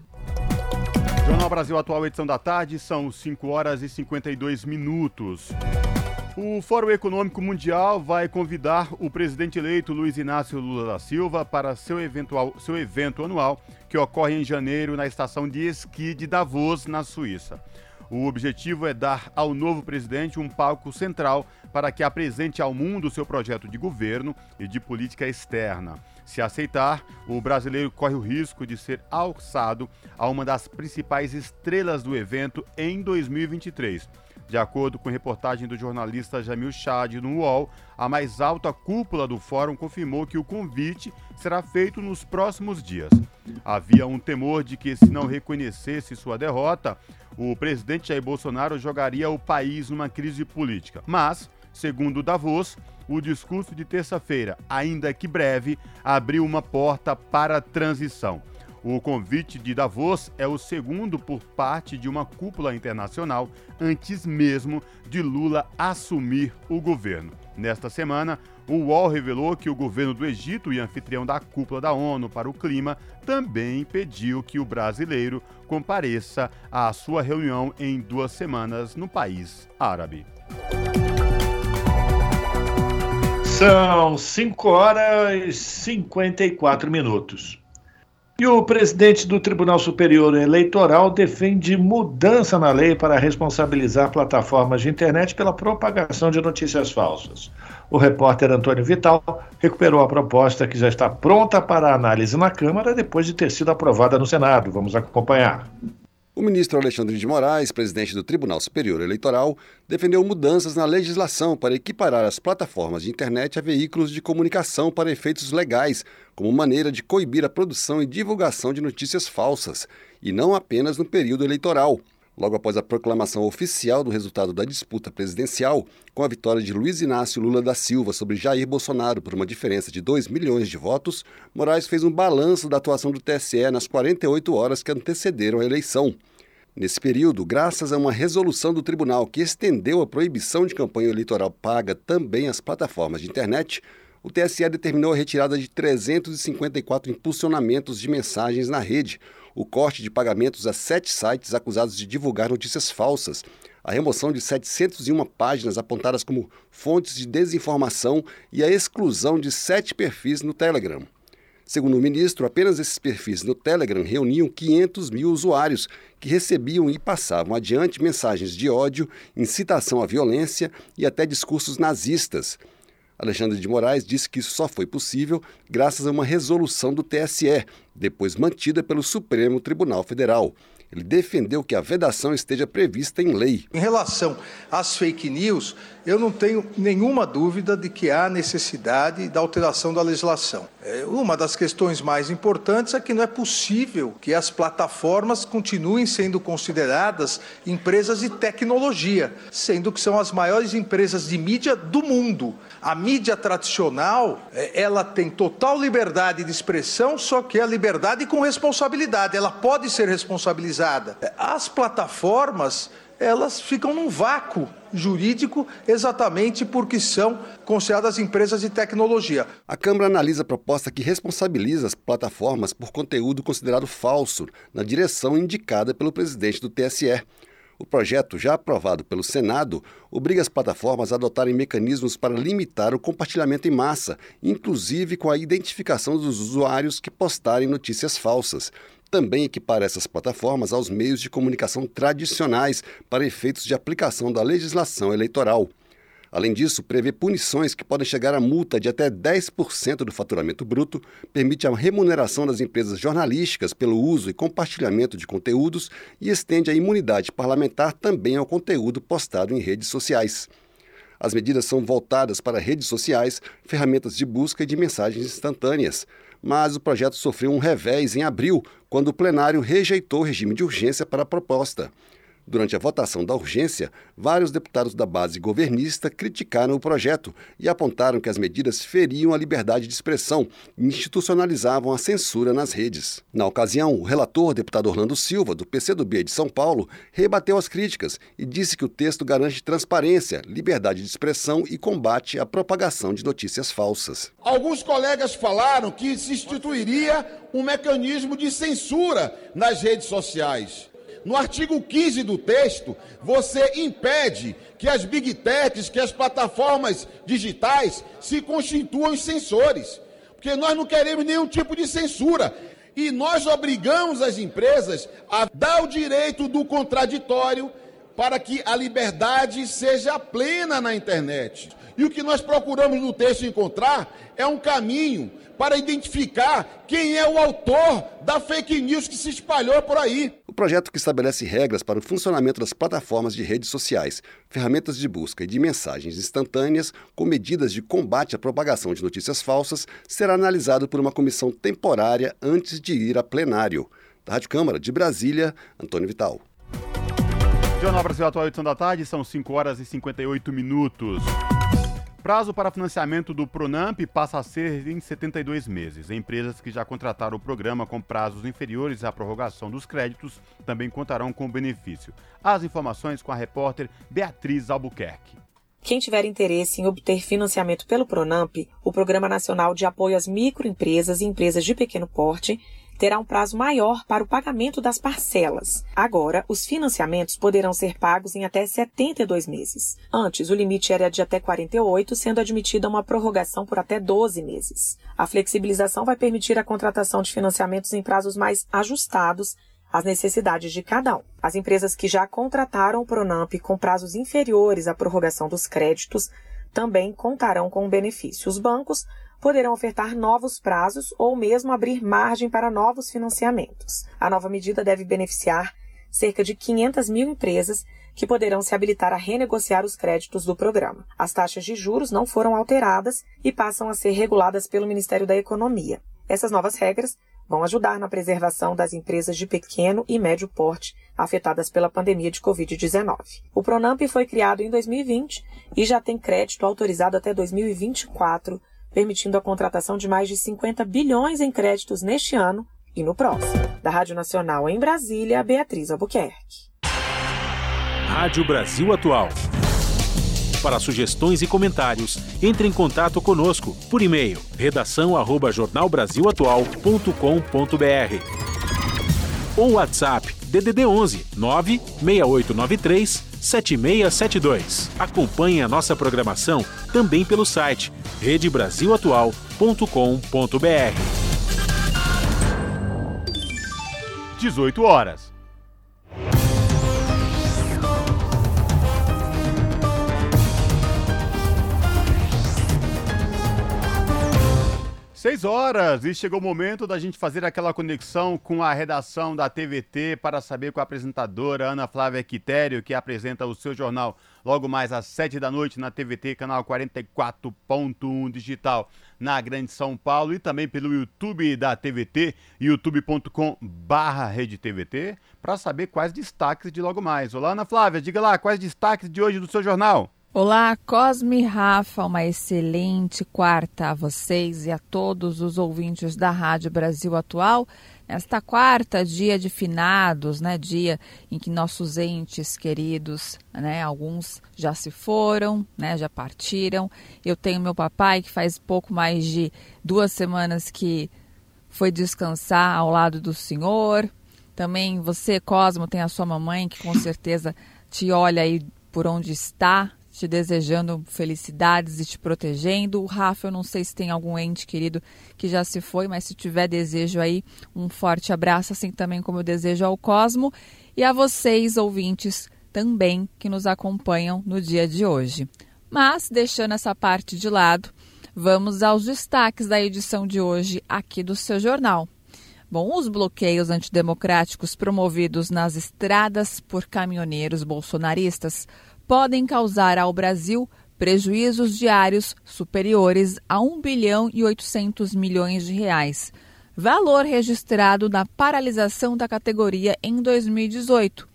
Jornal Brasil Atual, edição da tarde, são 5 horas e 52 minutos. O Fórum Econômico Mundial vai convidar o presidente eleito Luiz Inácio Lula da Silva para seu, eventual, seu evento anual, que ocorre em janeiro na estação de esqui de Davos, na Suíça. O objetivo é dar ao novo presidente um palco central para que apresente ao mundo seu projeto de governo e de política externa. Se aceitar, o brasileiro corre o risco de ser alçado a uma das principais estrelas do evento em 2023. De acordo com reportagem do jornalista Jamil Chad no UOL, a mais alta cúpula do fórum confirmou que o convite será feito nos próximos dias. Havia um temor de que, se não reconhecesse sua derrota, o presidente Jair Bolsonaro jogaria o país numa crise política. Mas, segundo Davos, o discurso de terça-feira, ainda que breve, abriu uma porta para a transição. O convite de Davos é o segundo por parte de uma cúpula internacional antes mesmo de Lula assumir o governo. Nesta semana, o UOL revelou que o governo do Egito e anfitrião da cúpula da ONU para o clima também pediu que o brasileiro compareça à sua reunião em duas semanas no país árabe. São 5 horas e 54 minutos. E o presidente do Tribunal Superior Eleitoral defende mudança na lei para responsabilizar plataformas de internet pela propagação de notícias falsas. O repórter Antônio Vital recuperou a proposta que já está pronta para análise na Câmara depois de ter sido aprovada no Senado. Vamos acompanhar. O ministro Alexandre de Moraes, presidente do Tribunal Superior Eleitoral, defendeu mudanças na legislação para equiparar as plataformas de internet a veículos de comunicação para efeitos legais, como maneira de coibir a produção e divulgação de notícias falsas, e não apenas no período eleitoral. Logo após a proclamação oficial do resultado da disputa presidencial, com a vitória de Luiz Inácio Lula da Silva sobre Jair Bolsonaro por uma diferença de 2 milhões de votos, Moraes fez um balanço da atuação do TSE nas 48 horas que antecederam a eleição. Nesse período, graças a uma resolução do tribunal que estendeu a proibição de campanha eleitoral paga também às plataformas de internet, o TSE determinou a retirada de 354 impulsionamentos de mensagens na rede, o corte de pagamentos a sete sites acusados de divulgar notícias falsas, a remoção de 701 páginas apontadas como fontes de desinformação e a exclusão de sete perfis no Telegram. Segundo o ministro, apenas esses perfis no Telegram reuniam 500 mil usuários que recebiam e passavam adiante mensagens de ódio, incitação à violência e até discursos nazistas. Alexandre de Moraes disse que isso só foi possível graças a uma resolução do TSE, depois mantida pelo Supremo Tribunal Federal. Ele defendeu que a vedação esteja prevista em lei. Em relação às fake news, eu não tenho nenhuma dúvida de que há necessidade da alteração da legislação. É, uma das questões mais importantes é que não é possível que as plataformas continuem sendo consideradas empresas de tecnologia, sendo que são as maiores empresas de mídia do mundo. A mídia tradicional, é, ela tem total liberdade de expressão, só que é a liberdade com responsabilidade. Ela pode ser responsabilizada. As plataformas elas ficam num vácuo jurídico exatamente porque são consideradas empresas de tecnologia. A Câmara analisa a proposta que responsabiliza as plataformas por conteúdo considerado falso, na direção indicada pelo presidente do TSE. O projeto, já aprovado pelo Senado, obriga as plataformas a adotarem mecanismos para limitar o compartilhamento em massa, inclusive com a identificação dos usuários que postarem notícias falsas. Também equipara essas plataformas aos meios de comunicação tradicionais para efeitos de aplicação da legislação eleitoral. Além disso, prevê punições que podem chegar a multa de até 10% do faturamento bruto, permite a remuneração das empresas jornalísticas pelo uso e compartilhamento de conteúdos e estende a imunidade parlamentar também ao conteúdo postado em redes sociais. As medidas são voltadas para redes sociais, ferramentas de busca e de mensagens instantâneas. Mas o projeto sofreu um revés em abril, quando o plenário rejeitou o regime de urgência para a proposta. Durante a votação da urgência, vários deputados da base governista criticaram o projeto e apontaram que as medidas feriam a liberdade de expressão e institucionalizavam a censura nas redes. Na ocasião, o relator, deputado Orlando Silva, do PCdoB de São Paulo, rebateu as críticas e disse que o texto garante transparência, liberdade de expressão e combate à propagação de notícias falsas. Alguns colegas falaram que se instituiria um mecanismo de censura nas redes sociais. No artigo 15 do texto, você impede que as big techs, que as plataformas digitais se constituam censores. Porque nós não queremos nenhum tipo de censura. E nós obrigamos as empresas a dar o direito do contraditório para que a liberdade seja plena na internet. E o que nós procuramos no texto encontrar é um caminho para identificar quem é o autor da fake news que se espalhou por aí. Projeto que estabelece regras para o funcionamento das plataformas de redes sociais, ferramentas de busca e de mensagens instantâneas com medidas de combate à propagação de notícias falsas será analisado por uma comissão temporária antes de ir a plenário. Da Rádio Câmara de Brasília, Antônio Vital. Jornal Brasil Atual, 8 da tarde, são 5 horas e 58 minutos. Prazo para financiamento do Pronamp passa a ser em 72 meses. Empresas que já contrataram o programa com prazos inferiores à prorrogação dos créditos também contarão com o benefício. As informações com a repórter Beatriz Albuquerque. Quem tiver interesse em obter financiamento pelo Pronamp, o Programa Nacional de Apoio às Microempresas e Empresas de Pequeno Porte, terá um prazo maior para o pagamento das parcelas. Agora, os financiamentos poderão ser pagos em até 72 meses. Antes, o limite era de até 48, sendo admitida uma prorrogação por até 12 meses. A flexibilização vai permitir a contratação de financiamentos em prazos mais ajustados às necessidades de cada um. As empresas que já contrataram o Pronamp com prazos inferiores à prorrogação dos créditos também contarão com o benefício. Os bancos poderão ofertar novos prazos ou mesmo abrir margem para novos financiamentos. A nova medida deve beneficiar cerca de 500 mil empresas que poderão se habilitar a renegociar os créditos do programa. As taxas de juros não foram alteradas e passam a ser reguladas pelo Ministério da Economia. Essas novas regras vão ajudar na preservação das empresas de pequeno e médio porte afetadas pela pandemia de Covid-19. O Pronamp foi criado em 2020 e já tem crédito autorizado até 2024 permitindo a contratação de mais de 50 bilhões em créditos neste ano e no próximo. Da Rádio Nacional em Brasília, Beatriz Albuquerque. Rádio Brasil Atual. Para sugestões e comentários, entre em contato conosco por e-mail redação@jornalbrasilatual.com.br ou WhatsApp DDD 11 96893 7672. Acompanhe a nossa programação também pelo site redebrasilatual.com.br. 18 horas. Seis horas e chegou o momento da gente fazer aquela conexão com a redação da TVT para saber com a apresentadora Ana Flávia Quitério, que apresenta o seu jornal logo mais às sete da noite na TVT, canal 44.1 digital na Grande São Paulo e também pelo YouTube da TVT, youtube.com barra para saber quais destaques de logo mais. Olá, Ana Flávia, diga lá, quais destaques de hoje do seu jornal? Olá, Cosme Rafa, uma excelente quarta a vocês e a todos os ouvintes da Rádio Brasil Atual. Nesta quarta, dia de finados, né, dia em que nossos entes queridos, né, alguns já se foram, né, já partiram. Eu tenho meu papai que faz pouco mais de duas semanas que foi descansar ao lado do Senhor. Também você, Cosmo, tem a sua mamãe que com certeza te olha aí por onde está, te desejando felicidades e te protegendo. O Rafa, eu não sei se tem algum ente querido que já se foi, mas se tiver desejo aí, um forte abraço, assim também como eu desejo ao Cosmo e a vocês, ouvintes, também que nos acompanham no dia de hoje. Mas, deixando essa parte de lado, vamos aos destaques da edição de hoje aqui do seu jornal. Bom, os bloqueios antidemocráticos promovidos nas estradas por caminhoneiros bolsonaristas podem causar ao Brasil prejuízos diários superiores a 1 bilhão e 800 milhões de reais, valor registrado na paralisação da categoria em 2018.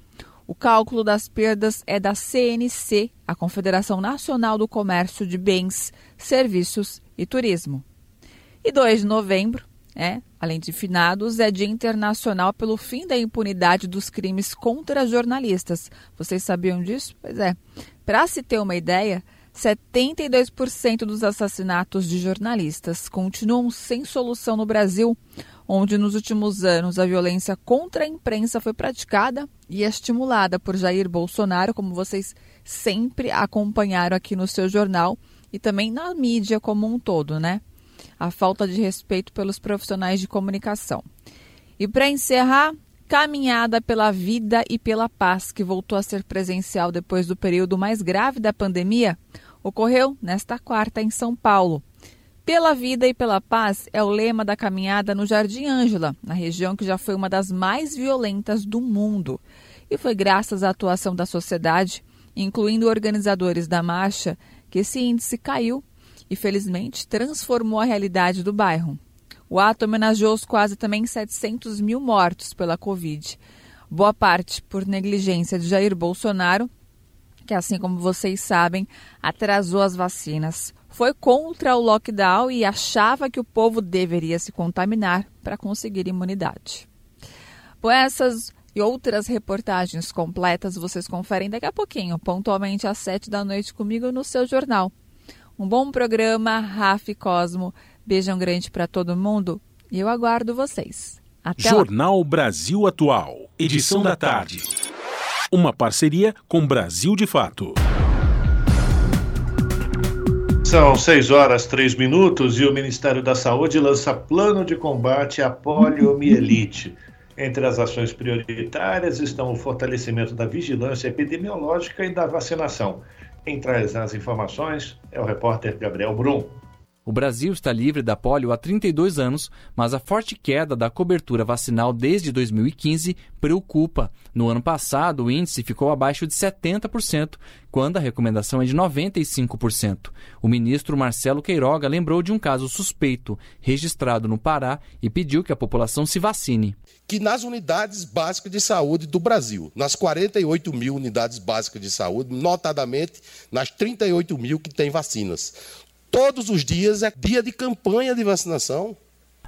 O cálculo das perdas é da CNC, a Confederação Nacional do Comércio de Bens, Serviços e Turismo. E 2 de novembro é, além de finados, é Dia Internacional pelo fim da impunidade dos crimes contra jornalistas. Vocês sabiam disso? Pois é. Para se ter uma ideia, 72% dos assassinatos de jornalistas continuam sem solução no Brasil, onde nos últimos anos a violência contra a imprensa foi praticada e estimulada por Jair Bolsonaro, como vocês sempre acompanharam aqui no seu jornal e também na mídia como um todo, né? A falta de respeito pelos profissionais de comunicação. E para encerrar, caminhada pela vida e pela paz, que voltou a ser presencial depois do período mais grave da pandemia, ocorreu nesta quarta em São Paulo. Pela vida e pela paz é o lema da caminhada no Jardim Ângela, na região que já foi uma das mais violentas do mundo. E foi graças à atuação da sociedade, incluindo organizadores da marcha, que esse índice caiu e, felizmente, transformou a realidade do bairro. O ato homenageou os quase também 700 mil mortos pela Covid, boa parte por negligência de Jair Bolsonaro, que, assim como vocês sabem, atrasou as vacinas, foi contra o lockdown e achava que o povo deveria se contaminar para conseguir imunidade. Com essas e outras reportagens completas vocês conferem daqui a pouquinho, pontualmente às sete da noite comigo no seu jornal. Um bom programa, Rafa Cosmo. Beijão grande para todo mundo e eu aguardo vocês. Até Jornal lá. Brasil Atual, edição da tarde. Uma parceria com Brasil de Fato. São 6 horas 3 minutos e o Ministério da Saúde lança plano de combate à poliomielite. Entre as ações prioritárias estão o fortalecimento da vigilância epidemiológica e da vacinação. Quem traz as informações é o repórter Gabriel Brum. O Brasil está livre da polio há 32 anos, mas a forte queda da cobertura vacinal desde 2015 preocupa. No ano passado, o índice ficou abaixo de 70%, quando a recomendação é de 95%. O ministro Marcelo Queiroga lembrou de um caso suspeito registrado no Pará e pediu que a população se vacine. Que nas unidades básicas de saúde do Brasil, nas 48 mil unidades básicas de saúde, notadamente nas 38 mil que têm vacinas Todos os dias é dia de campanha de vacinação.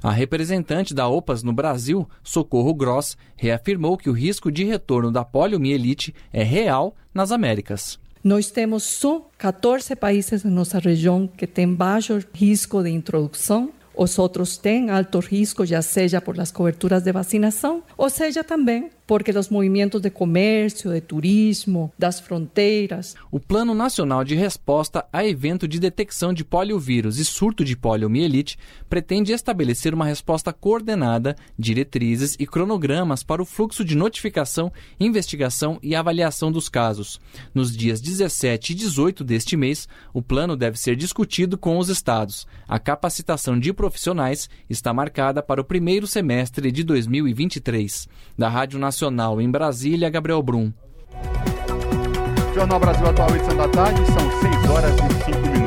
A representante da OPAS no Brasil, Socorro Gross, reafirmou que o risco de retorno da poliomielite é real nas Américas. Nós temos só 14 países na nossa região que têm baixo risco de introdução os outros têm alto risco, já seja por as coberturas de vacinação, ou seja também porque os movimentos de comércio, de turismo, das fronteiras. O Plano Nacional de Resposta a Evento de Detecção de Poliovírus e Surto de Poliomielite pretende estabelecer uma resposta coordenada, diretrizes e cronogramas para o fluxo de notificação, investigação e avaliação dos casos. Nos dias 17 e 18 deste mês, o plano deve ser discutido com os estados. A capacitação de profissionais está marcada para o primeiro semestre de 2023. Da Rádio Nacional Em Brasília, Gabriel Brum. Jornal Brasil Atual, edição da tarde, são 6 horas e 5 minutos.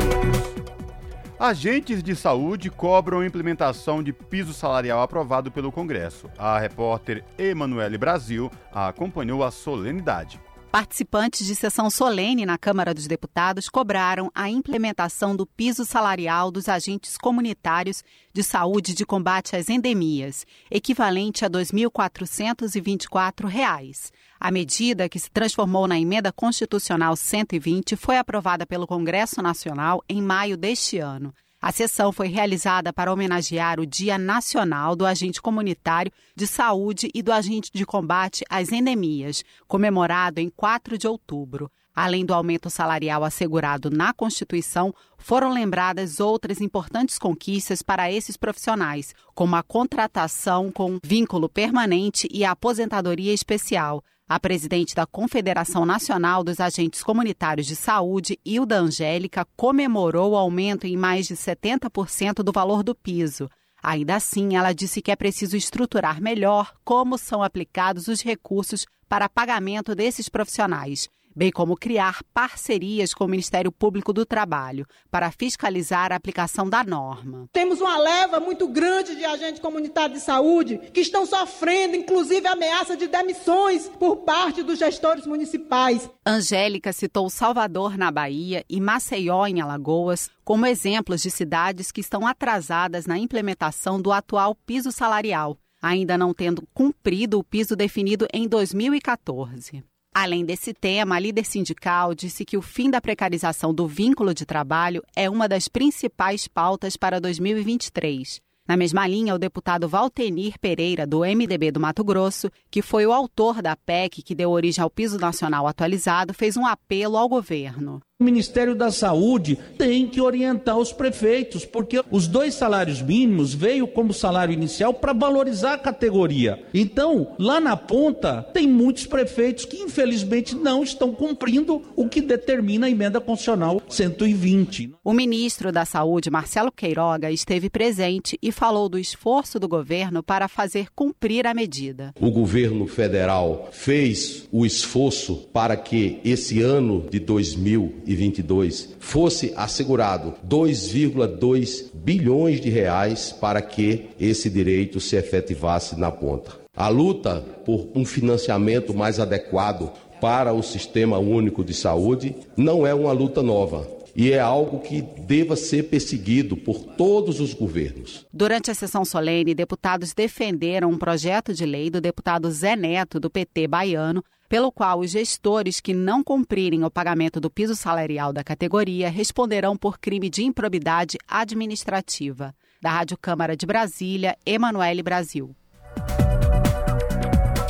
Agentes de saúde cobram implementação de piso salarial aprovado pelo Congresso. A repórter Emanuele Brasil acompanhou a solenidade. Participantes de sessão solene na Câmara dos Deputados cobraram a implementação do piso salarial dos agentes comunitários de saúde de combate às endemias, equivalente a R$ 2.424. A medida, que se transformou na Emenda Constitucional 120, foi aprovada pelo Congresso Nacional em maio deste ano. A sessão foi realizada para homenagear o Dia Nacional do Agente Comunitário de Saúde e do Agente de Combate às Endemias, comemorado em 4 de outubro. Além do aumento salarial assegurado na Constituição, foram lembradas outras importantes conquistas para esses profissionais, como a contratação com vínculo permanente e a aposentadoria especial. A presidente da Confederação Nacional dos Agentes Comunitários de Saúde, Hilda Angélica, comemorou o aumento em mais de 70% do valor do piso. Ainda assim, ela disse que é preciso estruturar melhor como são aplicados os recursos para pagamento desses profissionais bem como criar parcerias com o Ministério Público do Trabalho para fiscalizar a aplicação da norma. Temos uma leva muito grande de agentes comunitários de saúde que estão sofrendo, inclusive, ameaça de demissões por parte dos gestores municipais. Angélica citou Salvador, na Bahia, e Maceió, em Alagoas, como exemplos de cidades que estão atrasadas na implementação do atual piso salarial ainda não tendo cumprido o piso definido em 2014. Além desse tema, a líder sindical disse que o fim da precarização do vínculo de trabalho é uma das principais pautas para 2023. Na mesma linha, o deputado Valtenir Pereira, do MDB do Mato Grosso, que foi o autor da PEC que deu origem ao piso nacional atualizado, fez um apelo ao governo. O Ministério da Saúde tem que orientar os prefeitos, porque os dois salários mínimos veio como salário inicial para valorizar a categoria. Então, lá na ponta, tem muitos prefeitos que infelizmente não estão cumprindo o que determina a emenda constitucional 120. O ministro da Saúde, Marcelo Queiroga, esteve presente e falou do esforço do governo para fazer cumprir a medida. O governo federal fez o esforço para que esse ano de 2000 2022 fosse assegurado 2,2 bilhões de reais para que esse direito se efetivasse na ponta. A luta por um financiamento mais adequado para o Sistema Único de Saúde não é uma luta nova e é algo que deva ser perseguido por todos os governos. Durante a sessão solene, deputados defenderam um projeto de lei do deputado Zé Neto, do PT baiano, pelo qual os gestores que não cumprirem o pagamento do piso salarial da categoria responderão por crime de improbidade administrativa. Da Rádio Câmara de Brasília, Emanuele Brasil.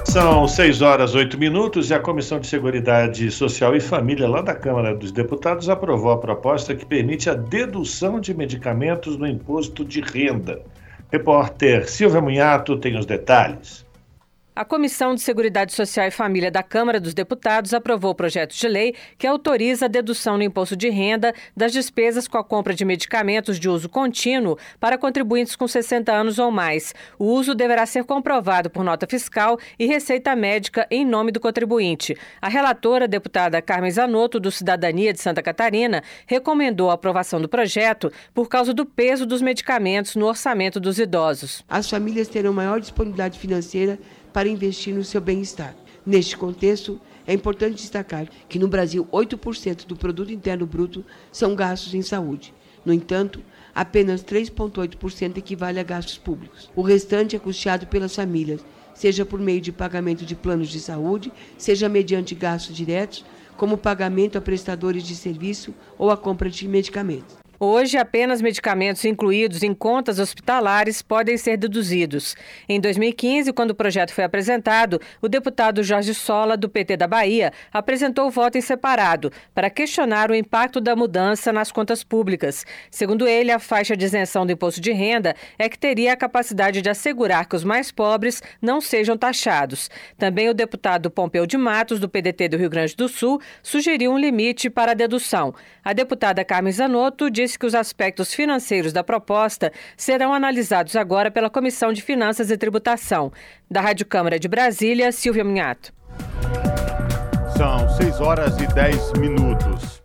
São 6 horas 8 minutos e a Comissão de Seguridade Social e Família, lá da Câmara dos Deputados, aprovou a proposta que permite a dedução de medicamentos no imposto de renda. Repórter Silvia Munhato tem os detalhes. A Comissão de Seguridade Social e Família da Câmara dos Deputados aprovou o projeto de lei que autoriza a dedução no imposto de renda das despesas com a compra de medicamentos de uso contínuo para contribuintes com 60 anos ou mais. O uso deverá ser comprovado por nota fiscal e receita médica em nome do contribuinte. A relatora, deputada Carmen Zanotto, do Cidadania de Santa Catarina, recomendou a aprovação do projeto por causa do peso dos medicamentos no orçamento dos idosos. As famílias terão maior disponibilidade financeira para investir no seu bem-estar. Neste contexto, é importante destacar que no Brasil 8% do produto interno bruto são gastos em saúde. No entanto, apenas 3,8% equivale a gastos públicos. O restante é custeado pelas famílias, seja por meio de pagamento de planos de saúde, seja mediante gastos diretos, como pagamento a prestadores de serviço ou a compra de medicamentos. Hoje, apenas medicamentos incluídos em contas hospitalares podem ser deduzidos. Em 2015, quando o projeto foi apresentado, o deputado Jorge Sola, do PT da Bahia, apresentou o voto em separado para questionar o impacto da mudança nas contas públicas. Segundo ele, a faixa de isenção do imposto de renda é que teria a capacidade de assegurar que os mais pobres não sejam taxados. Também o deputado Pompeu de Matos, do PDT do Rio Grande do Sul, sugeriu um limite para a dedução. A deputada Carmen Zanotto disse que os aspectos financeiros da proposta serão analisados agora pela Comissão de Finanças e Tributação. Da Rádio Câmara de Brasília, Silvia Minhato. São 6 horas e 10 minutos.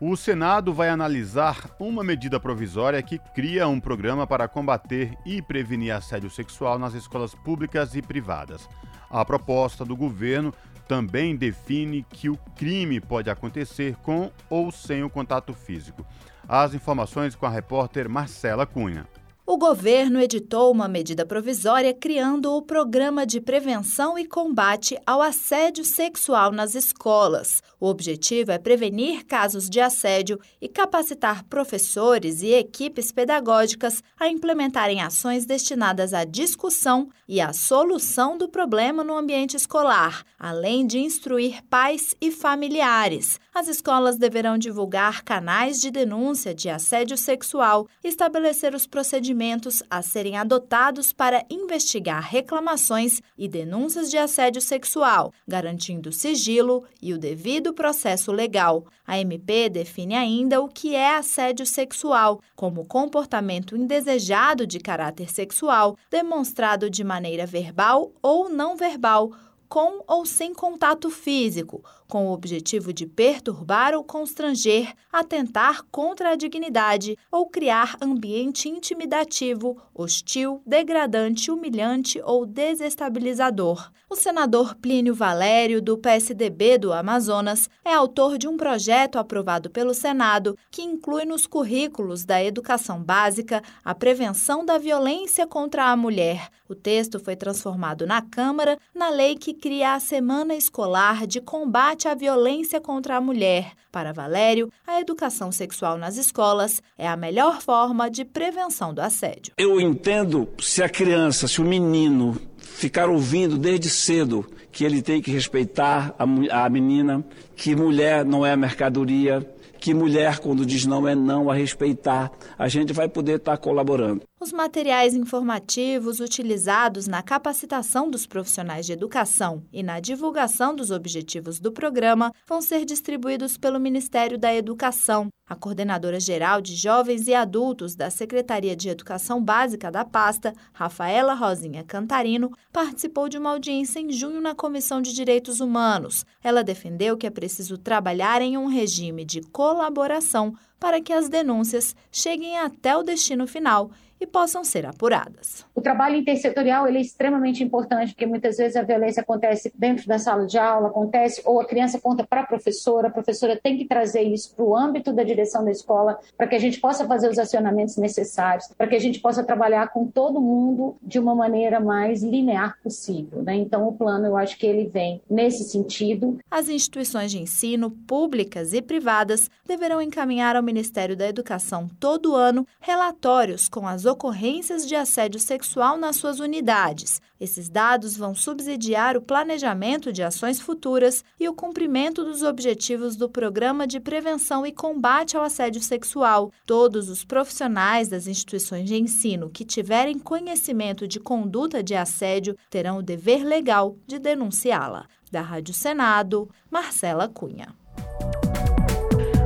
O Senado vai analisar uma medida provisória que cria um programa para combater e prevenir assédio sexual nas escolas públicas e privadas. A proposta do governo também define que o crime pode acontecer com ou sem o contato físico. As informações com a repórter Marcela Cunha. O governo editou uma medida provisória criando o Programa de Prevenção e Combate ao Assédio Sexual nas Escolas. O objetivo é prevenir casos de assédio e capacitar professores e equipes pedagógicas a implementarem ações destinadas à discussão e à solução do problema no ambiente escolar, além de instruir pais e familiares. As escolas deverão divulgar canais de denúncia de assédio sexual, estabelecer os procedimentos a serem adotados para investigar reclamações e denúncias de assédio sexual, garantindo sigilo e o devido processo legal. A MP define ainda o que é assédio sexual, como comportamento indesejado de caráter sexual, demonstrado de maneira verbal ou não verbal com ou sem contato físico, com o objetivo de perturbar ou constranger, atentar contra a dignidade ou criar ambiente intimidativo, hostil, degradante, humilhante ou desestabilizador. O senador Plínio Valério, do PSDB do Amazonas, é autor de um projeto aprovado pelo Senado que inclui nos currículos da educação básica a prevenção da violência contra a mulher. O texto foi transformado na Câmara na lei que cria a Semana Escolar de Combate combate à violência contra a mulher. Para Valério, a educação sexual nas escolas é a melhor forma de prevenção do assédio. Eu entendo se a criança, se o menino ficar ouvindo desde cedo que ele tem que respeitar a, a menina, que mulher não é mercadoria, que mulher, quando diz não, é não a respeitar, a gente vai poder estar colaborando. Os materiais informativos utilizados na capacitação dos profissionais de educação e na divulgação dos objetivos do programa vão ser distribuídos pelo Ministério da Educação. A coordenadora geral de jovens e adultos da Secretaria de Educação Básica da pasta, Rafaela Rosinha Cantarino, participou de uma audiência em junho na Comissão de Direitos Humanos. Ela defendeu que é preciso trabalhar em um regime de colaboração para que as denúncias cheguem até o destino final e possam ser apuradas. O trabalho intersetorial é extremamente importante, porque muitas vezes a violência acontece dentro da sala de aula, acontece, ou a criança conta para a professora, a professora tem que trazer isso para o âmbito da direção da escola, para que a gente possa fazer os acionamentos necessários, para que a gente possa trabalhar com todo mundo de uma maneira mais linear possível. Né? Então, o plano, eu acho que ele vem nesse sentido. As instituições de ensino, públicas e privadas, deverão encaminhar ao Ministério da Educação todo ano relatórios com as ocorrências de assédio sexual nas suas unidades. Esses dados vão subsidiar o planejamento de ações futuras e o cumprimento dos objetivos do Programa de Prevenção e Combate ao Assédio Sexual. Todos os profissionais das instituições de ensino que tiverem conhecimento de conduta de assédio terão o dever legal de denunciá-la. Da Rádio Senado, Marcela Cunha.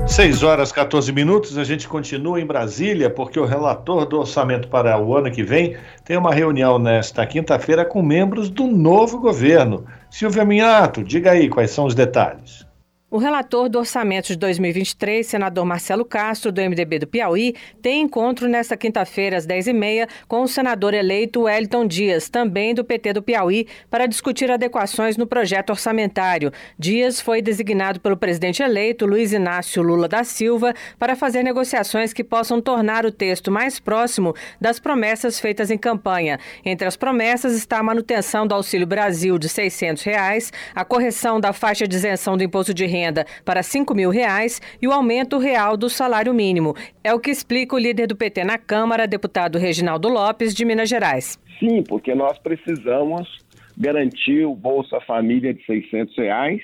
6 horas 14 minutos, a gente continua em Brasília, porque o relator do orçamento para o ano que vem tem uma reunião nesta quinta-feira com membros do novo governo. Silvia Minhato, diga aí quais são os detalhes. O relator do orçamento de 2023, senador Marcelo Castro, do MDB do Piauí, tem encontro nesta quinta-feira, às 10h30, com o senador eleito Wellington Dias, também do PT do Piauí, para discutir adequações no projeto orçamentário. Dias foi designado pelo presidente eleito, Luiz Inácio Lula da Silva, para fazer negociações que possam tornar o texto mais próximo das promessas feitas em campanha. Entre as promessas está a manutenção do Auxílio Brasil de 600 reais, a correção da faixa de isenção do imposto de renda renda para 5 mil reais e o aumento real do salário mínimo. É o que explica o líder do PT na Câmara, deputado Reginaldo Lopes, de Minas Gerais. Sim, porque nós precisamos garantir o Bolsa Família de 600 reais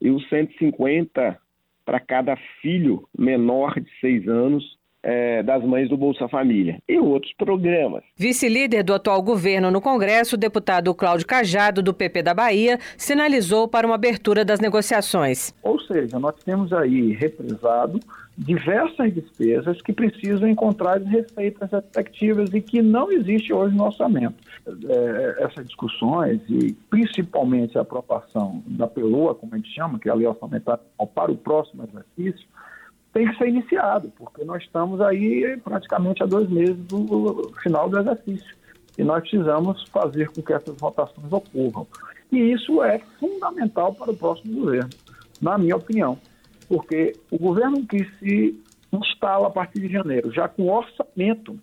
e os 150 para cada filho menor de seis anos é, das mães do Bolsa Família e outros programas. Vice-líder do atual governo no Congresso, o deputado Cláudio Cajado, do PP da Bahia, sinalizou para uma abertura das negociações. Ou seja, nós temos aí represado diversas despesas que precisam encontrar receitas efetivas e que não existe hoje no orçamento. É, essas discussões e principalmente a aprovação da PELOA, como a gente chama, que é a lei orçamentária para o próximo exercício, tem que ser iniciado, porque nós estamos aí praticamente a dois meses do final do exercício. E nós precisamos fazer com que essas votações ocorram. E isso é fundamental para o próximo governo, na minha opinião. Porque o governo que se instala a partir de janeiro, já com orçamento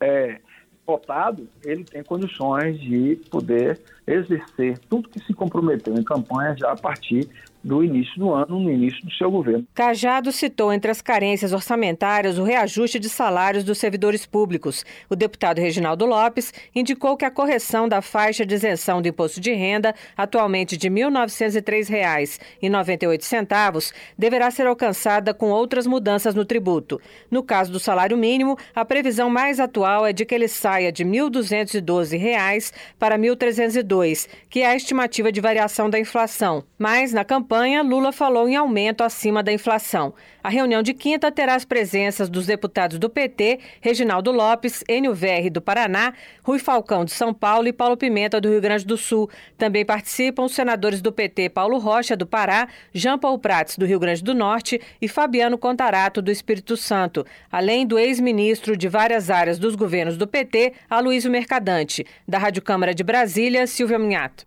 é, votado, ele tem condições de poder exercer tudo que se comprometeu em campanha já a partir do início do ano, no início do seu governo. Cajado citou entre as carências orçamentárias o reajuste de salários dos servidores públicos. O deputado Reginaldo Lopes indicou que a correção da faixa de isenção do imposto de renda, atualmente de R$ 1.903,98, deverá ser alcançada com outras mudanças no tributo. No caso do salário mínimo, a previsão mais atual é de que ele saia de R$ 1.212 para R$ 1.302, que é a estimativa de variação da inflação. Mas, na campanha, campanha, Lula falou em aumento acima da inflação. A reunião de quinta terá as presenças dos deputados do PT, Reginaldo Lopes, Enio Verri do Paraná, Rui Falcão de São Paulo e Paulo Pimenta do Rio Grande do Sul. Também participam os senadores do PT Paulo Rocha do Pará, Jean Paul Prats do Rio Grande do Norte e Fabiano Contarato do Espírito Santo, além do ex-ministro de várias áreas dos governos do PT, Aloysio Mercadante. Da Rádio Câmara de Brasília, Silvia Minhato.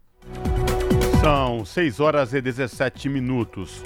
São 6 horas e 17 minutos.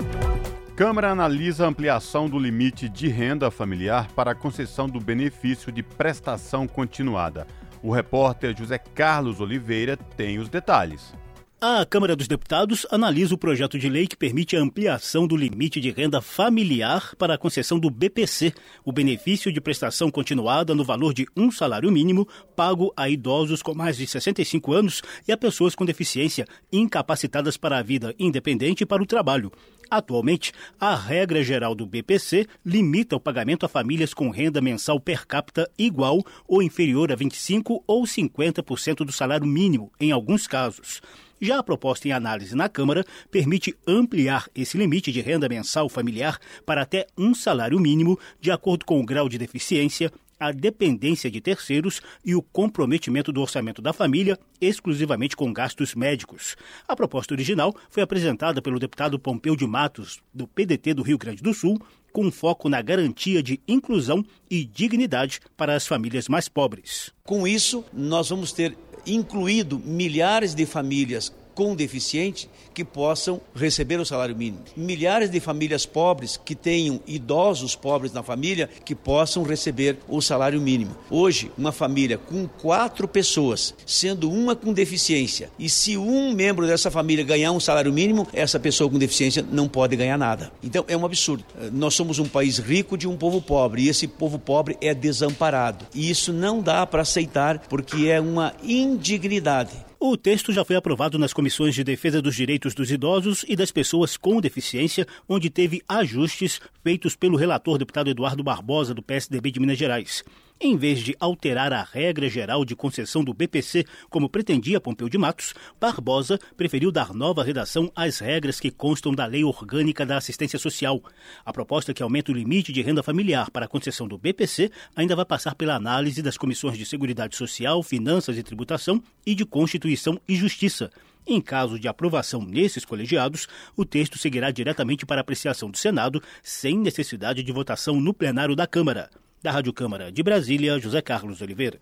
Câmara analisa a ampliação do limite de renda familiar para a concessão do benefício de prestação continuada. O repórter José Carlos Oliveira tem os detalhes. A Câmara dos Deputados analisa o projeto de lei que permite a ampliação do limite de renda familiar para a concessão do BPC, o benefício de prestação continuada no valor de um salário mínimo pago a idosos com mais de 65 anos e a pessoas com deficiência incapacitadas para a vida independente e para o trabalho. Atualmente, a regra geral do BPC limita o pagamento a famílias com renda mensal per capita igual ou inferior a 25 ou 50% do salário mínimo, em alguns casos. Já a proposta em análise na Câmara permite ampliar esse limite de renda mensal familiar para até um salário mínimo, de acordo com o grau de deficiência, a dependência de terceiros e o comprometimento do orçamento da família exclusivamente com gastos médicos. A proposta original foi apresentada pelo deputado Pompeu de Matos, do PDT do Rio Grande do Sul, com foco na garantia de inclusão e dignidade para as famílias mais pobres. Com isso, nós vamos ter incluído milhares de famílias com deficiente que possam receber o salário mínimo. Milhares de famílias pobres que tenham idosos pobres na família que possam receber o salário mínimo. Hoje, uma família com quatro pessoas, sendo uma com deficiência, e se um membro dessa família ganhar um salário mínimo, essa pessoa com deficiência não pode ganhar nada. Então é um absurdo. Nós somos um país rico de um povo pobre e esse povo pobre é desamparado. E isso não dá para aceitar porque é uma indignidade. O texto já foi aprovado nas comissões de defesa dos direitos dos idosos e das pessoas com deficiência, onde teve ajustes feitos pelo relator deputado Eduardo Barbosa, do PSDB de Minas Gerais. Em vez de alterar a regra geral de concessão do BPC, como pretendia Pompeu de Matos, Barbosa preferiu dar nova redação às regras que constam da Lei Orgânica da Assistência Social. A proposta que aumenta o limite de renda familiar para a concessão do BPC ainda vai passar pela análise das comissões de Seguridade Social, Finanças e Tributação e de Constituição e Justiça. Em caso de aprovação nesses colegiados, o texto seguirá diretamente para apreciação do Senado, sem necessidade de votação no plenário da Câmara. Da Rádio Câmara de Brasília, José Carlos Oliveira.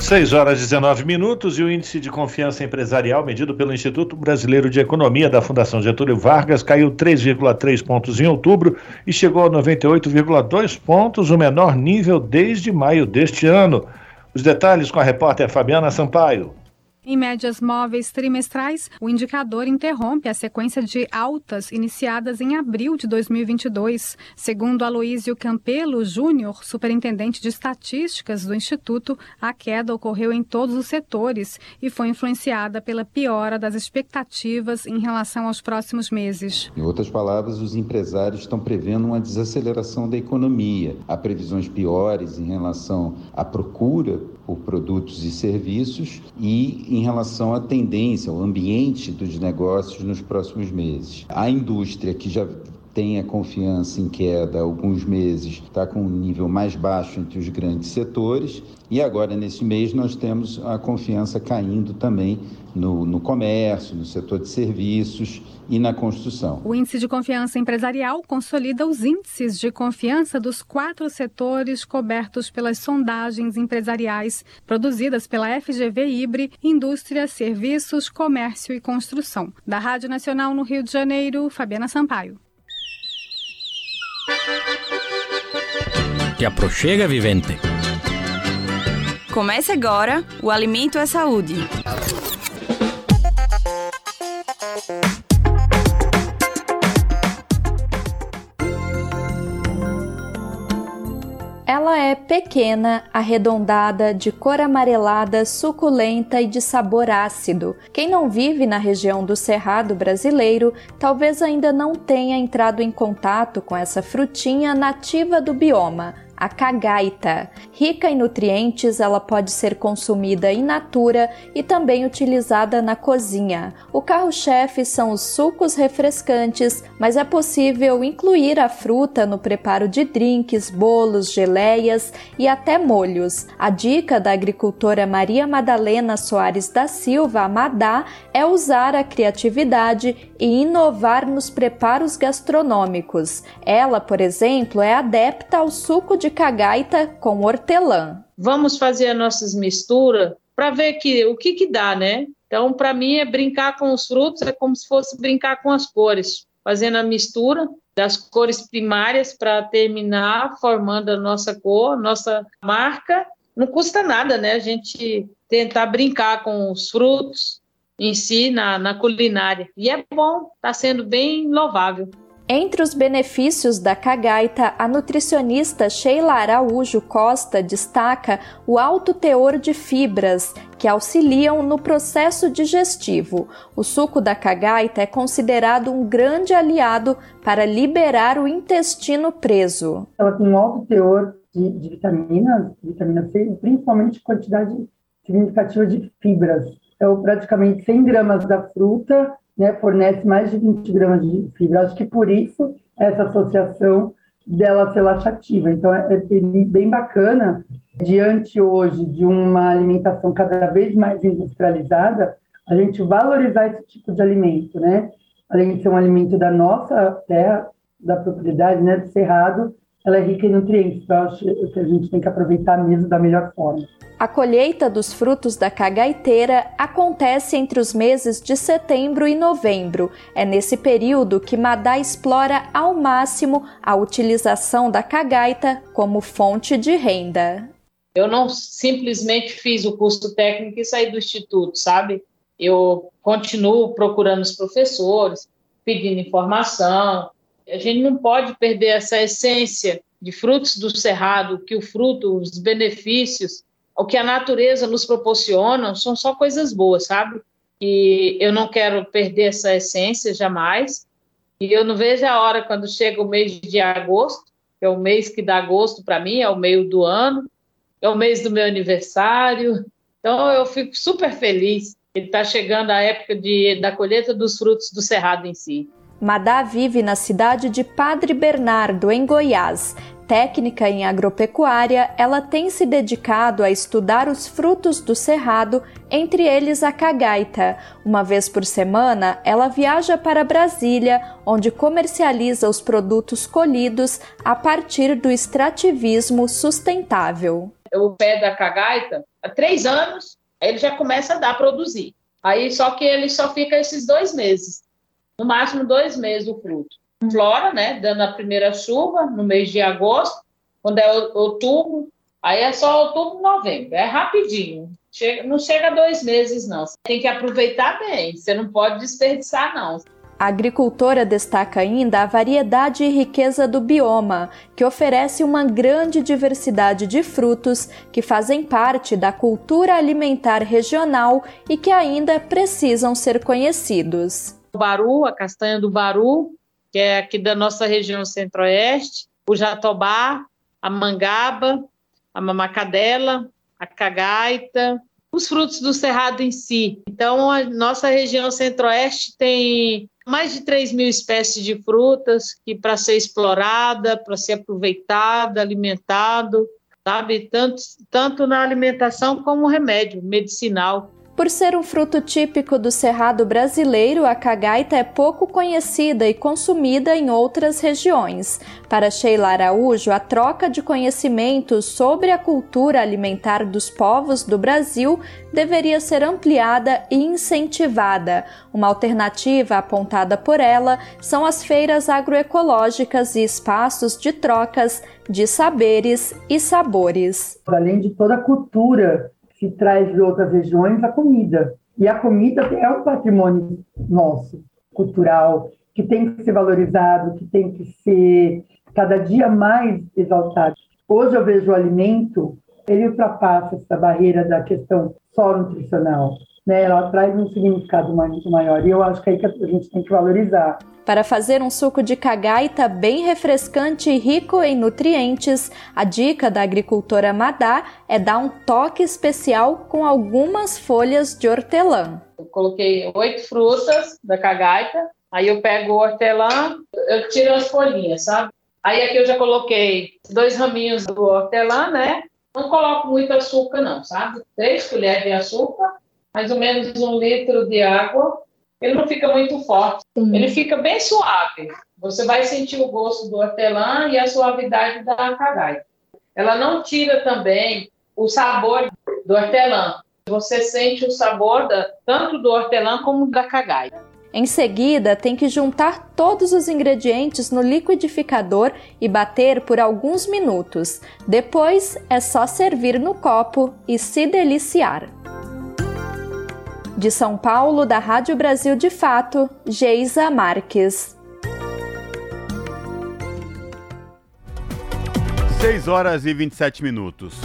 6 horas e 19 minutos e o índice de confiança empresarial medido pelo Instituto Brasileiro de Economia da Fundação Getúlio Vargas caiu 3,3 pontos em outubro e chegou a 98,2 pontos, o menor nível desde maio deste ano. Os detalhes com a repórter Fabiana Sampaio. Em médias móveis trimestrais, o indicador interrompe a sequência de altas iniciadas em abril de 2022. Segundo Aloísio Campelo Júnior, superintendente de estatísticas do Instituto, a queda ocorreu em todos os setores e foi influenciada pela piora das expectativas em relação aos próximos meses. Em outras palavras, os empresários estão prevendo uma desaceleração da economia. Há previsões piores em relação à procura por produtos e serviços e em relação à tendência, ao ambiente dos negócios nos próximos meses. A indústria que já tem a confiança em queda há alguns meses, está com um nível mais baixo entre os grandes setores, e agora nesse mês nós temos a confiança caindo também no, no comércio, no setor de serviços e na construção. O índice de confiança empresarial consolida os índices de confiança dos quatro setores cobertos pelas sondagens empresariais produzidas pela FGV Ibre, Indústria, Serviços, Comércio e Construção. Da Rádio Nacional no Rio de Janeiro, Fabiana Sampaio. Te aproxega, vivente. Comece agora o Alimento é Saúde. Ela é pequena, arredondada, de cor amarelada, suculenta e de sabor ácido. Quem não vive na região do Cerrado brasileiro talvez ainda não tenha entrado em contato com essa frutinha nativa do bioma a cagaita. Rica em nutrientes, ela pode ser consumida in natura e também utilizada na cozinha. O carro-chefe são os sucos refrescantes, mas é possível incluir a fruta no preparo de drinks, bolos, geleias e até molhos. A dica da agricultora Maria Madalena Soares da Silva, Amadá, é usar a criatividade e inovar nos preparos gastronômicos. Ela, por exemplo, é adepta ao suco de cagaita com hortelã. Vamos fazer as nossas misturas para ver que, o que, que dá, né? Então, para mim, é brincar com os frutos, é como se fosse brincar com as cores, fazendo a mistura das cores primárias para terminar formando a nossa cor, nossa marca. Não custa nada, né? A gente tentar brincar com os frutos em si na, na culinária. E é bom, está sendo bem louvável. Entre os benefícios da cagaita, a nutricionista Sheila Araújo Costa destaca o alto teor de fibras que auxiliam no processo digestivo. O suco da cagaita é considerado um grande aliado para liberar o intestino preso. Ela tem um alto teor de, de vitaminas, vitamina C, principalmente quantidade significativa de fibras. Então, praticamente 100 gramas da fruta né, fornece mais de 20 gramas de fibra. Acho que por isso essa associação dela ser laxativa. Então, é, é bem bacana, diante hoje de uma alimentação cada vez mais industrializada, a gente valorizar esse tipo de alimento, né? Além de ser um alimento da nossa terra, da propriedade, né, do cerrado, ela é rica em nutrientes, então acho que a gente tem que aproveitar mesmo da melhor forma. A colheita dos frutos da cagaiteira acontece entre os meses de setembro e novembro. É nesse período que Madá explora ao máximo a utilização da cagaita como fonte de renda. Eu não simplesmente fiz o curso técnico e saí do instituto, sabe? Eu continuo procurando os professores, pedindo informação. A gente não pode perder essa essência de frutos do cerrado, que o fruto, os benefícios o que a natureza nos proporciona são só coisas boas, sabe? E eu não quero perder essa essência jamais. E eu não vejo a hora quando chega o mês de agosto, que é o mês que dá gosto para mim, é o meio do ano, é o mês do meu aniversário. Então eu fico super feliz que está chegando a época de, da colheita dos frutos do cerrado em si. Madá vive na cidade de Padre Bernardo, em Goiás. Técnica em agropecuária, ela tem se dedicado a estudar os frutos do cerrado, entre eles a cagaita. Uma vez por semana, ela viaja para Brasília, onde comercializa os produtos colhidos a partir do extrativismo sustentável. O pé da cagaita, há três anos, ele já começa a dar produzir. Aí só que ele só fica esses dois meses no máximo dois meses o fruto. Flora, né, dando a primeira chuva no mês de agosto, quando é outubro, aí é só outubro, novembro, é rapidinho. Chega, não chega dois meses, não. Tem que aproveitar bem, você não pode desperdiçar, não. A agricultora destaca ainda a variedade e riqueza do bioma, que oferece uma grande diversidade de frutos que fazem parte da cultura alimentar regional e que ainda precisam ser conhecidos baru, a castanha do baru, que é aqui da nossa região centro-oeste, o jatobá, a mangaba, a mamacadela, a cagaita, os frutos do cerrado em si. Então, a nossa região centro-oeste tem mais de 3 mil espécies de frutas que para ser explorada, para ser aproveitada, alimentado, sabe? Tanto, tanto na alimentação como remédio medicinal. Por ser um fruto típico do cerrado brasileiro, a cagaita é pouco conhecida e consumida em outras regiões. Para Sheila Araújo, a troca de conhecimentos sobre a cultura alimentar dos povos do Brasil deveria ser ampliada e incentivada. Uma alternativa apontada por ela são as feiras agroecológicas e espaços de trocas de saberes e sabores. Além de toda a cultura se traz de outras regiões a comida. E a comida é um patrimônio nosso, cultural, que tem que ser valorizado, que tem que ser cada dia mais exaltado. Hoje eu vejo o alimento, ele ultrapassa essa barreira da questão só nutricional. Né? Ela traz um significado muito maior. E eu acho que é aí que a gente tem que valorizar. Para fazer um suco de cagaita bem refrescante e rico em nutrientes, a dica da agricultora Madá é dar um toque especial com algumas folhas de hortelã. Eu coloquei oito frutas da cagaita, aí eu pego o hortelã, eu tiro as folhinhas, sabe? Aí aqui eu já coloquei dois raminhos do hortelã, né? Não coloco muito açúcar não, sabe? Três colheres de açúcar, mais ou menos um litro de água ele não fica muito forte, Sim. ele fica bem suave. Você vai sentir o gosto do hortelã e a suavidade da cagaita. Ela não tira também o sabor do hortelã. Você sente o sabor da, tanto do hortelã como da cagaita. Em seguida, tem que juntar todos os ingredientes no liquidificador e bater por alguns minutos. Depois é só servir no copo e se deliciar. De São Paulo, da Rádio Brasil de Fato, Geisa Marques. 6 horas e 27 minutos.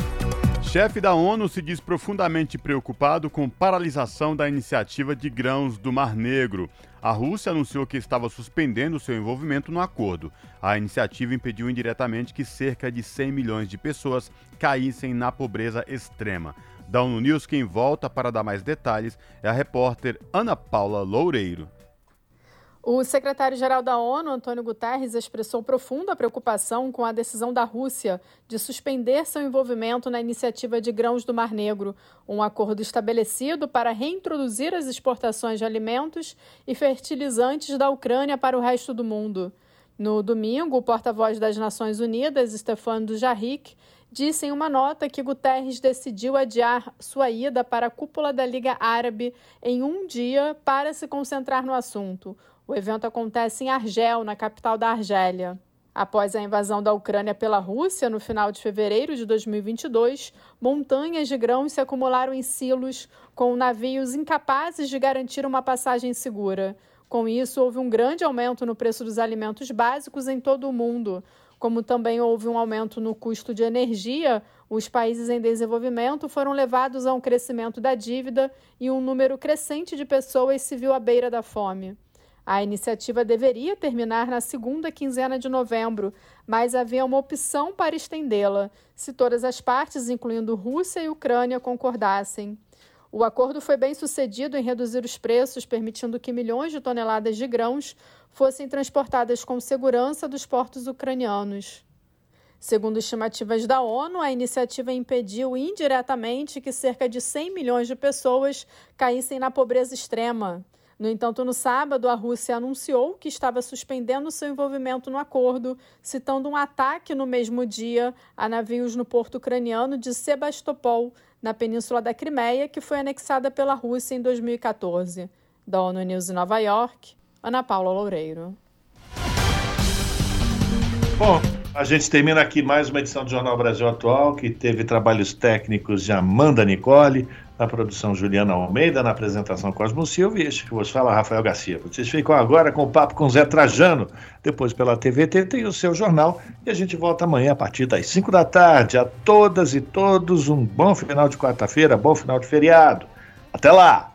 Chefe da ONU se diz profundamente preocupado com paralisação da iniciativa de grãos do Mar Negro. A Rússia anunciou que estava suspendendo seu envolvimento no acordo. A iniciativa impediu indiretamente que cerca de 100 milhões de pessoas caíssem na pobreza extrema. Da ONU News, quem volta para dar mais detalhes é a repórter Ana Paula Loureiro. O secretário-geral da ONU, Antônio Guterres, expressou profunda preocupação com a decisão da Rússia de suspender seu envolvimento na iniciativa de grãos do Mar Negro, um acordo estabelecido para reintroduzir as exportações de alimentos e fertilizantes da Ucrânia para o resto do mundo. No domingo, o porta-voz das Nações Unidas, Stefan Dujarric, disse em uma nota que Guterres decidiu adiar sua ida para a cúpula da Liga Árabe em um dia para se concentrar no assunto. O evento acontece em Argel, na capital da Argélia. Após a invasão da Ucrânia pela Rússia no final de fevereiro de 2022, montanhas de grãos se acumularam em silos, com navios incapazes de garantir uma passagem segura. Com isso, houve um grande aumento no preço dos alimentos básicos em todo o mundo. Como também houve um aumento no custo de energia, os países em desenvolvimento foram levados a um crescimento da dívida e um número crescente de pessoas se viu à beira da fome. A iniciativa deveria terminar na segunda quinzena de novembro, mas havia uma opção para estendê-la, se todas as partes, incluindo Rússia e Ucrânia, concordassem. O acordo foi bem sucedido em reduzir os preços, permitindo que milhões de toneladas de grãos fossem transportadas com segurança dos portos ucranianos. Segundo estimativas da ONU, a iniciativa impediu indiretamente que cerca de 100 milhões de pessoas caíssem na pobreza extrema. No entanto, no sábado, a Rússia anunciou que estava suspendendo seu envolvimento no acordo, citando um ataque no mesmo dia a navios no porto ucraniano de Sebastopol, na península da Crimeia, que foi anexada pela Rússia em 2014. Da ONU News em Nova York, Ana Paula Loureiro. Bom, a gente termina aqui mais uma edição do Jornal Brasil Atual, que teve trabalhos técnicos de Amanda Nicole, na produção Juliana Almeida, na apresentação Cosmo Silva e este que vos fala Rafael Garcia. Vocês ficam agora com o papo com Zé Trajano, depois pela TVT tem o seu jornal e a gente volta amanhã a partir das 5 da tarde. A todas e todos um bom final de quarta-feira, bom final de feriado. Até lá!